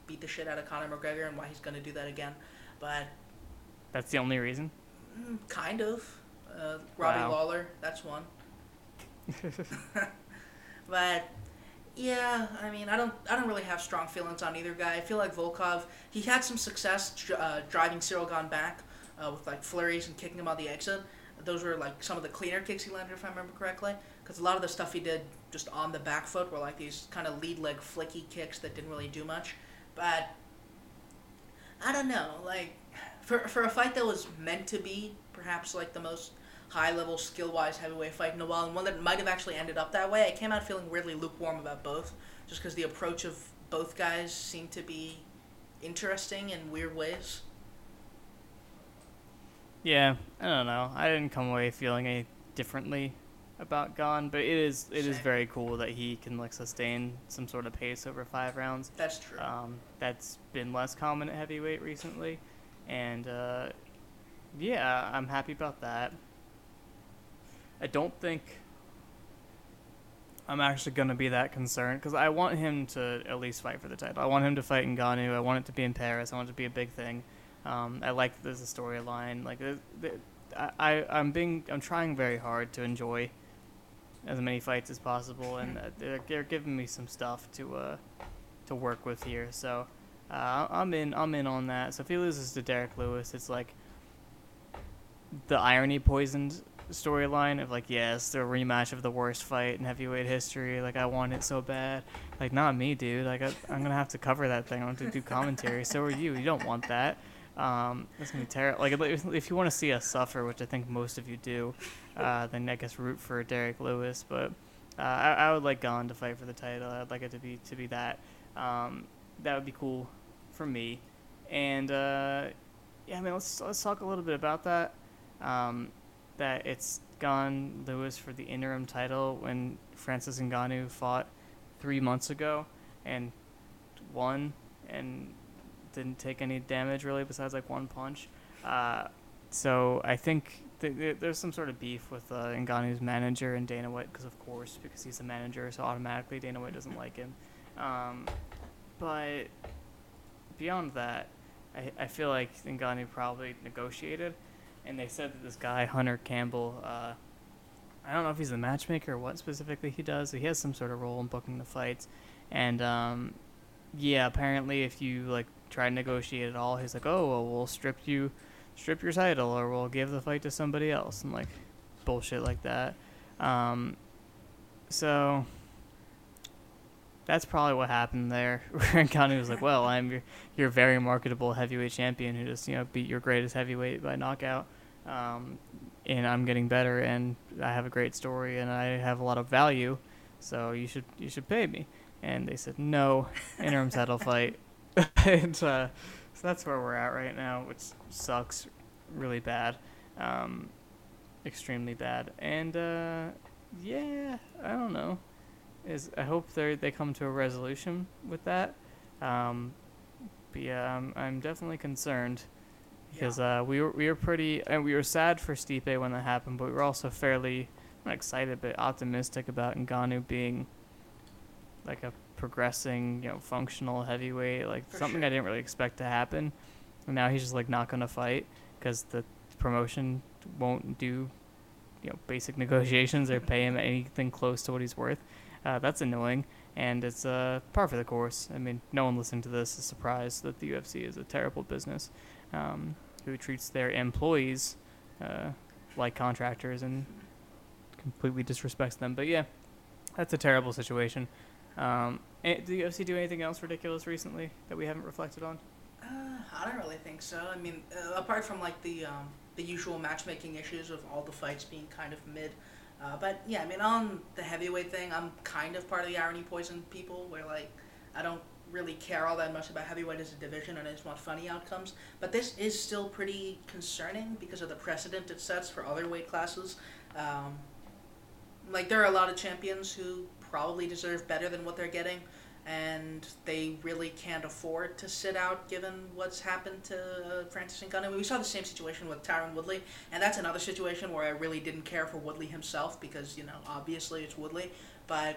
beat the shit out of Conor McGregor and why he's going to do that again. But That's the only reason. mm, kind of. Uh, Robbie Wow. Lawler, that's one. but yeah, I mean, I don't, I don't really have strong feelings on either guy. I feel like Volkov, he had some success uh, driving Ciryl Gane back uh, with like flurries and kicking him on the exit. Those were like some of the cleaner kicks he landed, if I remember correctly. Because a lot of the stuff he did just on the back foot were like these kind of lead leg flicky kicks that didn't really do much. But I don't know, like for for a fight that was meant to be perhaps like the most high level skill wise heavyweight fight in a while, and one that might have actually ended up that way. I came out feeling weirdly lukewarm about both, just because the approach of both guys seemed to be interesting in weird ways. Yeah, I don't know. I didn't come away feeling any differently about Gane, but it is it is Same. very cool that he can like sustain some sort of pace over five rounds. That's true. Um, that's been less common at heavyweight recently, and uh, yeah, I'm happy about that. I don't think I'm actually gonna be that concerned because I want him to at least fight for the title. I want him to fight in Ngannou. I want it to be in Paris. I want it to be a big thing. Um, I like that there's a storyline. Like I, I, I'm being, I'm trying very hard to enjoy as many fights as possible, and they're, they're giving me some stuff to uh, to work with here. So uh, I'm in, I'm in on that. So if he loses to Derrick Lewis, it's like the irony poisoned storyline of like, yes, the rematch of the worst fight in heavyweight history. Like I want it so bad. Like not me, dude. Like I, I'm gonna have to cover that thing. I'm gonna do commentary. so are you. You don't want that. Um, that's gonna be terrible. Like if, you want to see us suffer, which I think most of you do, uh, then I guess root for Derrick Lewis. But uh, I, I would like Gane to fight for the title. I'd like it to be to be that. Um, that would be cool for me. And uh, yeah, I mean, let's let's talk a little bit about that. Um, that it's Gane Lewis for the interim title when Francis Ngannou fought three months ago and won and didn't take any damage really besides like one punch. Uh, so I think th- th- there's some sort of beef with uh, Ngannou's manager and Dana White because of course because he's the manager, so automatically Dana White doesn't like him. Um, but beyond that, I, I feel like Ngannou probably negotiated, and they said that this guy Hunter Campbell, uh, I don't know if he's the matchmaker or what specifically he does. He has some sort of role in booking the fights, and um, yeah, apparently if you like try to negotiate at all, he's like, oh, well, we'll strip you, strip your title, or we'll give the fight to somebody else, and like bullshit like that. Um, so that's probably what happened there. Where Ngannou was like, "Well, I'm your, your very marketable heavyweight champion who just you know beat your greatest heavyweight by knockout, um, and I'm getting better, and I have a great story, and I have a lot of value, so you should you should pay me." And they said no, interim title fight, and uh, so that's where we're at right now, which sucks really bad, um, extremely bad, and uh, yeah, I don't know. Is I hope they they come to a resolution with that. Um, but yeah, I'm I'm definitely concerned because uh, we were we were pretty and we were sad for Stipe when that happened, but we were also fairly not excited but optimistic about Ngannou being like a progressing, you know, functional heavyweight, like For something sure. I didn't really expect to happen. And now he's just like not gonna fight because the promotion won't do, you know, basic negotiations or pay him anything close to what he's worth. Uh, that's annoying, and it's uh, par for the course. I mean, no one listening to this is surprised that the UFC is a terrible business um, who treats their employees uh, like contractors and completely disrespects them. But yeah, that's a terrible situation. Um, eh, did the do anything else ridiculous recently that we haven't reflected on? Uh, I don't really think so. I mean, uh, apart from like the um, the usual matchmaking issues of all the fights being kind of mid. Uh, but yeah, I mean, on the heavyweight thing, I'm kind of part of the irony poison people, where like I don't really care all that much about heavyweight as a division, and I just want funny outcomes. But this is still pretty concerning because of the precedent it sets for other weight classes. Um, like there are a lot of champions who probably deserve better than what they're getting and they really can't afford to sit out given what's happened to uh, Francis Ngannou. We saw the same situation with Tyron Woodley, and that's another situation where I really didn't care for Woodley himself because you know obviously it's Woodley, but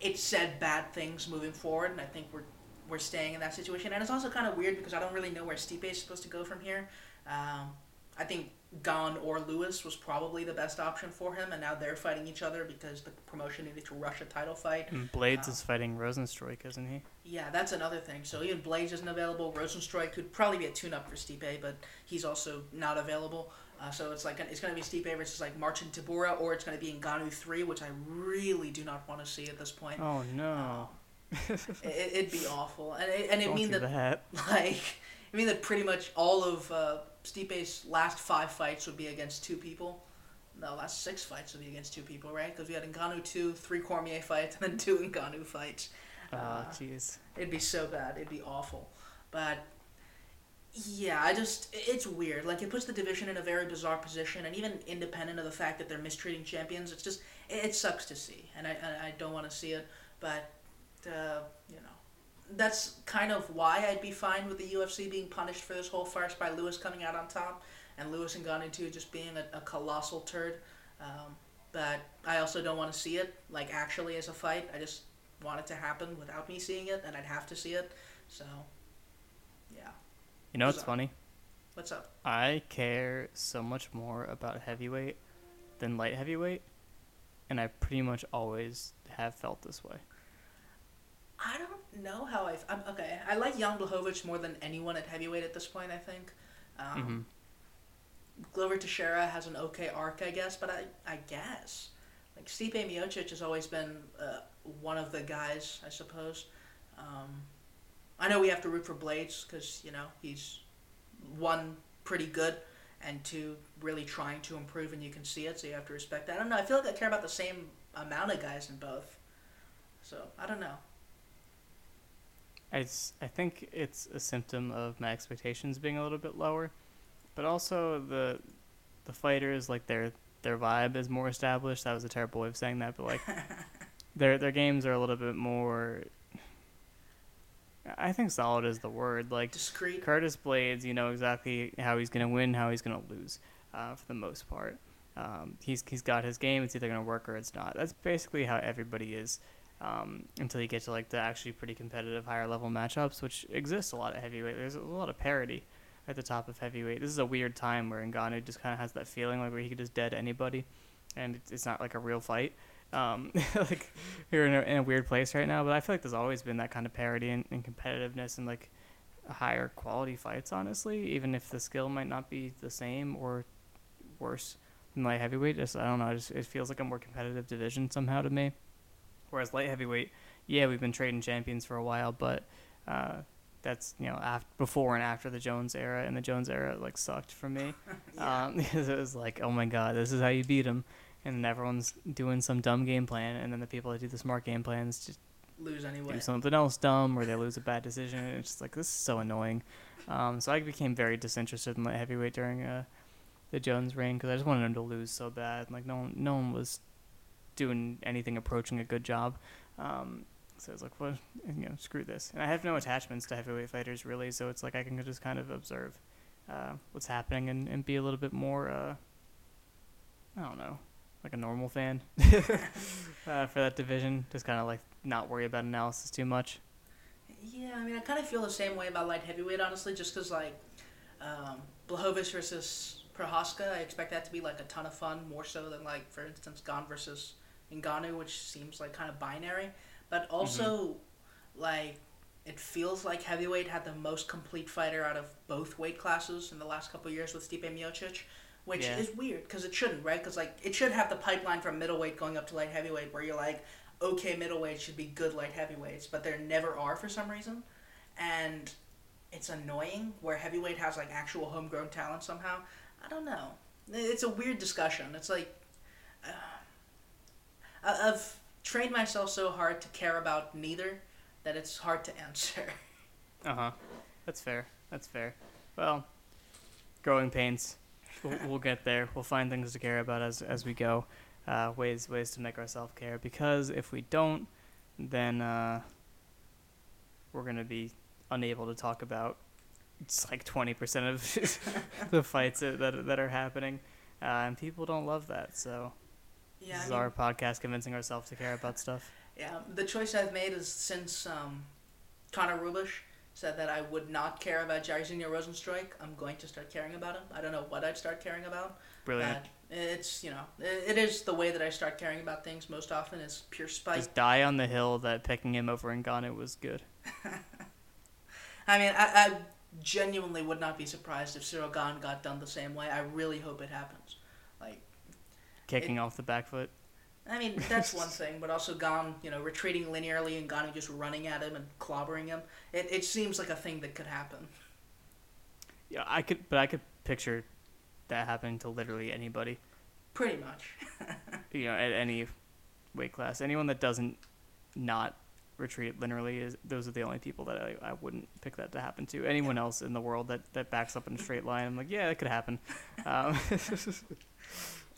it said bad things moving forward, and I think we're we're staying in that situation. And it's also kind of weird because I don't really know where Stipe is supposed to go from here. Um, I think Gane or Lewis was probably the best option for him, and now they're fighting each other because the promotion needed to rush a title fight. And Blaydes Uh, is fighting Rozenstruik, isn't he? Yeah, that's another thing. So even Blaydes isn't available. Rozenstruik could probably be a tune-up for Stipe, but he's also not available. Uh, so it's like it's going to be Stipe versus like Marcin Tybura, or it's going to be Ngannou three, which I really do not want to see at this point. Oh no! It, it'd be awful, and it, and it Don't mean that that. like I mean that pretty much all of uh, Stipe's last five fights would be against two people. No, last six fights would be against two people, right? Because we had Ngannou two, three Cormier fights, and then two Ngannou fights. Oh Uh, jeez. It'd be so bad. It'd be awful. But yeah, I just it's weird. Like it puts the division in a very bizarre position, and even independent of the fact that they're mistreating champions, it's just it, sucks to see, and I I don't want to see it. But uh, you know, that's kind of why I'd be fine with the UFC being punished for this whole farce by Lewis coming out on top, and Lewis and too just being a, a colossal turd. Um, but I also don't want to see it like actually as a fight. I just want it to happen without me seeing it, and I'd have to see it. So. You know what's bizarre. funny? What's up? I care so much more about heavyweight than light heavyweight, and I pretty much always have felt this way. I don't know how I. I'm, okay, I like Jan Blachowicz more than anyone at heavyweight at this point. I think. Um, hmm Glover Teixeira has an okay arc, I guess, but I I guess like Stipe Miocic has always been uh, one of the guys, I suppose. Um, I know we have to root for Blaydes because you know he's one pretty good and two really trying to improve, and you can see it, so you have to respect that. I don't know. I feel like I care about the same amount of guys in both, so I don't know. It's, I think it's a symptom of my expectations being a little bit lower, but also the the fighters like their their vibe is more established. That was a terrible way of saying that, but like their their games are a little bit more. I think solid is the word. Like Discreet. Curtis Blaydes, you know exactly how he's gonna win, how he's gonna lose, uh, for the most part. Um, he's he's got his game. It's either gonna work or it's not. That's basically how everybody is. Um, until you get to like the actually pretty competitive higher level matchups, which exists a lot at heavyweight. There's a lot of parity at the top of heavyweight. This is a weird time where Ngannou just kind of has that feeling like where he could just dead anybody, and it's, it's not like a real fight. Um, like you're in a, in a weird place right now, but I feel like there's always been that kind of parity and, and competitiveness and like higher quality fights. Honestly, even if the skill might not be the same or worse than light heavyweight, just I don't know. Just, it feels like a more competitive division somehow to me. Whereas light heavyweight, yeah, we've been trading champions for a while, but uh, that's you know after, before and after the Jones era, and the Jones era like sucked for me. Yeah. um, it was like, oh my god, this is how you beat him, and then everyone's doing some dumb game plan, and then the people that do the smart game plans just Lose anyway. do something else dumb or they lose a bad decision. And it's just like this is so annoying. Um, so I became very disinterested in light heavyweight during uh, the Jones reign because I just wanted him to lose so bad. Like no one, no one was doing anything approaching a good job. Um, so I was like, well, you know, screw this. And I have no attachments to heavyweight fighters really, so it's like I can just kind of observe uh, what's happening and, and be a little bit more, uh, I don't know, like a normal fan uh, for that division. Just kind of like not worry about analysis too much. Yeah, I mean, I kind of feel the same way about light heavyweight, honestly, just because, like, um, Blachowicz versus Prochazka, I expect that to be, like, a ton of fun, more so than, like, for instance, Gane versus Ngannou, which seems, like, kind of binary. But also, like, it feels like heavyweight had the most complete fighter out of both weight classes in the last couple of years with Stipe Miocic, which Yeah. is weird, because it shouldn't, right? Because, like, it should have the pipeline from middleweight going up to light heavyweight where you're like, okay, middleweight should be good light heavyweights, but there never are for some reason. And it's annoying where heavyweight has like actual homegrown talent somehow. I don't know. It's a weird discussion. It's like uh, I've trained myself so hard to care about neither that it's hard to answer. Uh huh. That's fair. That's fair. Well, growing pains. We'll, we'll get there. We'll find things to care about as as we go. Uh, ways ways to make ourselves care. Because if we don't, then uh, we're gonna be unable to talk about. It's like twenty percent of the fights that that, are happening, uh, and people don't love that. So Yeah, this I is mean, our podcast convincing ourselves to care about stuff. yeah. The choice I've made is since um, Connor Ruebusch said that I would not care about Jairzinho Rozenstruik, I'm going to start caring about him. I don't know what I'd start caring about. Brilliant. It's you know it, it is the way that I start caring about things most often is pure spite. Just die on the hill that picking him over Ngannou was good. I mean, I, I genuinely would not be surprised if Ciryl Gane got done the same way. I really hope it happens. Like, Kicking off the back foot. I mean, that's one thing, but also Gane, you know, retreating linearly and Gane just running at him and clobbering him. It, it seems like a thing that could happen. Yeah, I could, but I could picture that happening to literally anybody. Pretty much. You know, at any weight class, anyone that doesn't not retreat linearly is those are the only people that I, I wouldn't pick that to happen to. Anyone else in the world that, that backs up in a straight line, I'm like, yeah, that could happen. Um,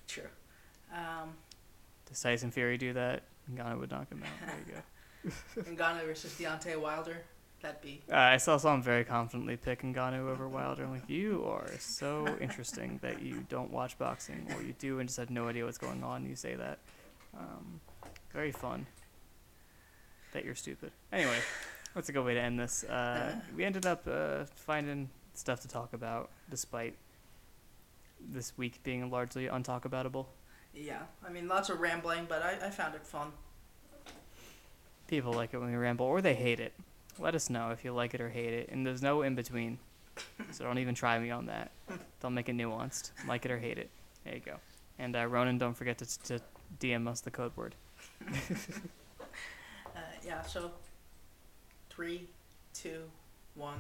True. Um, does Tyson Fury do that? Ngannou would knock him out. There you go. Ngannou versus Deontay Wilder. That'd be. Uh, I saw someone very confidently pick Ngannou over Wilder. I'm like, you are so interesting that you don't watch boxing, or you do and just have no idea what's going on. You say that. Um, very fun. That you're stupid. Anyway, that's a good way to end this. Uh, we ended up uh, finding stuff to talk about, despite this week being largely untalkaboutable. Yeah, I mean, lots of rambling, but I, I found it fun. People like it when we ramble, or they hate it. Let us know if you like it or hate it, and there's no in between. So don't even try me on that. Don't make it nuanced. Like it or hate it. There you go. And uh, Ronan, don't forget to, to DM us the code word. Uh, yeah, so three, two, one.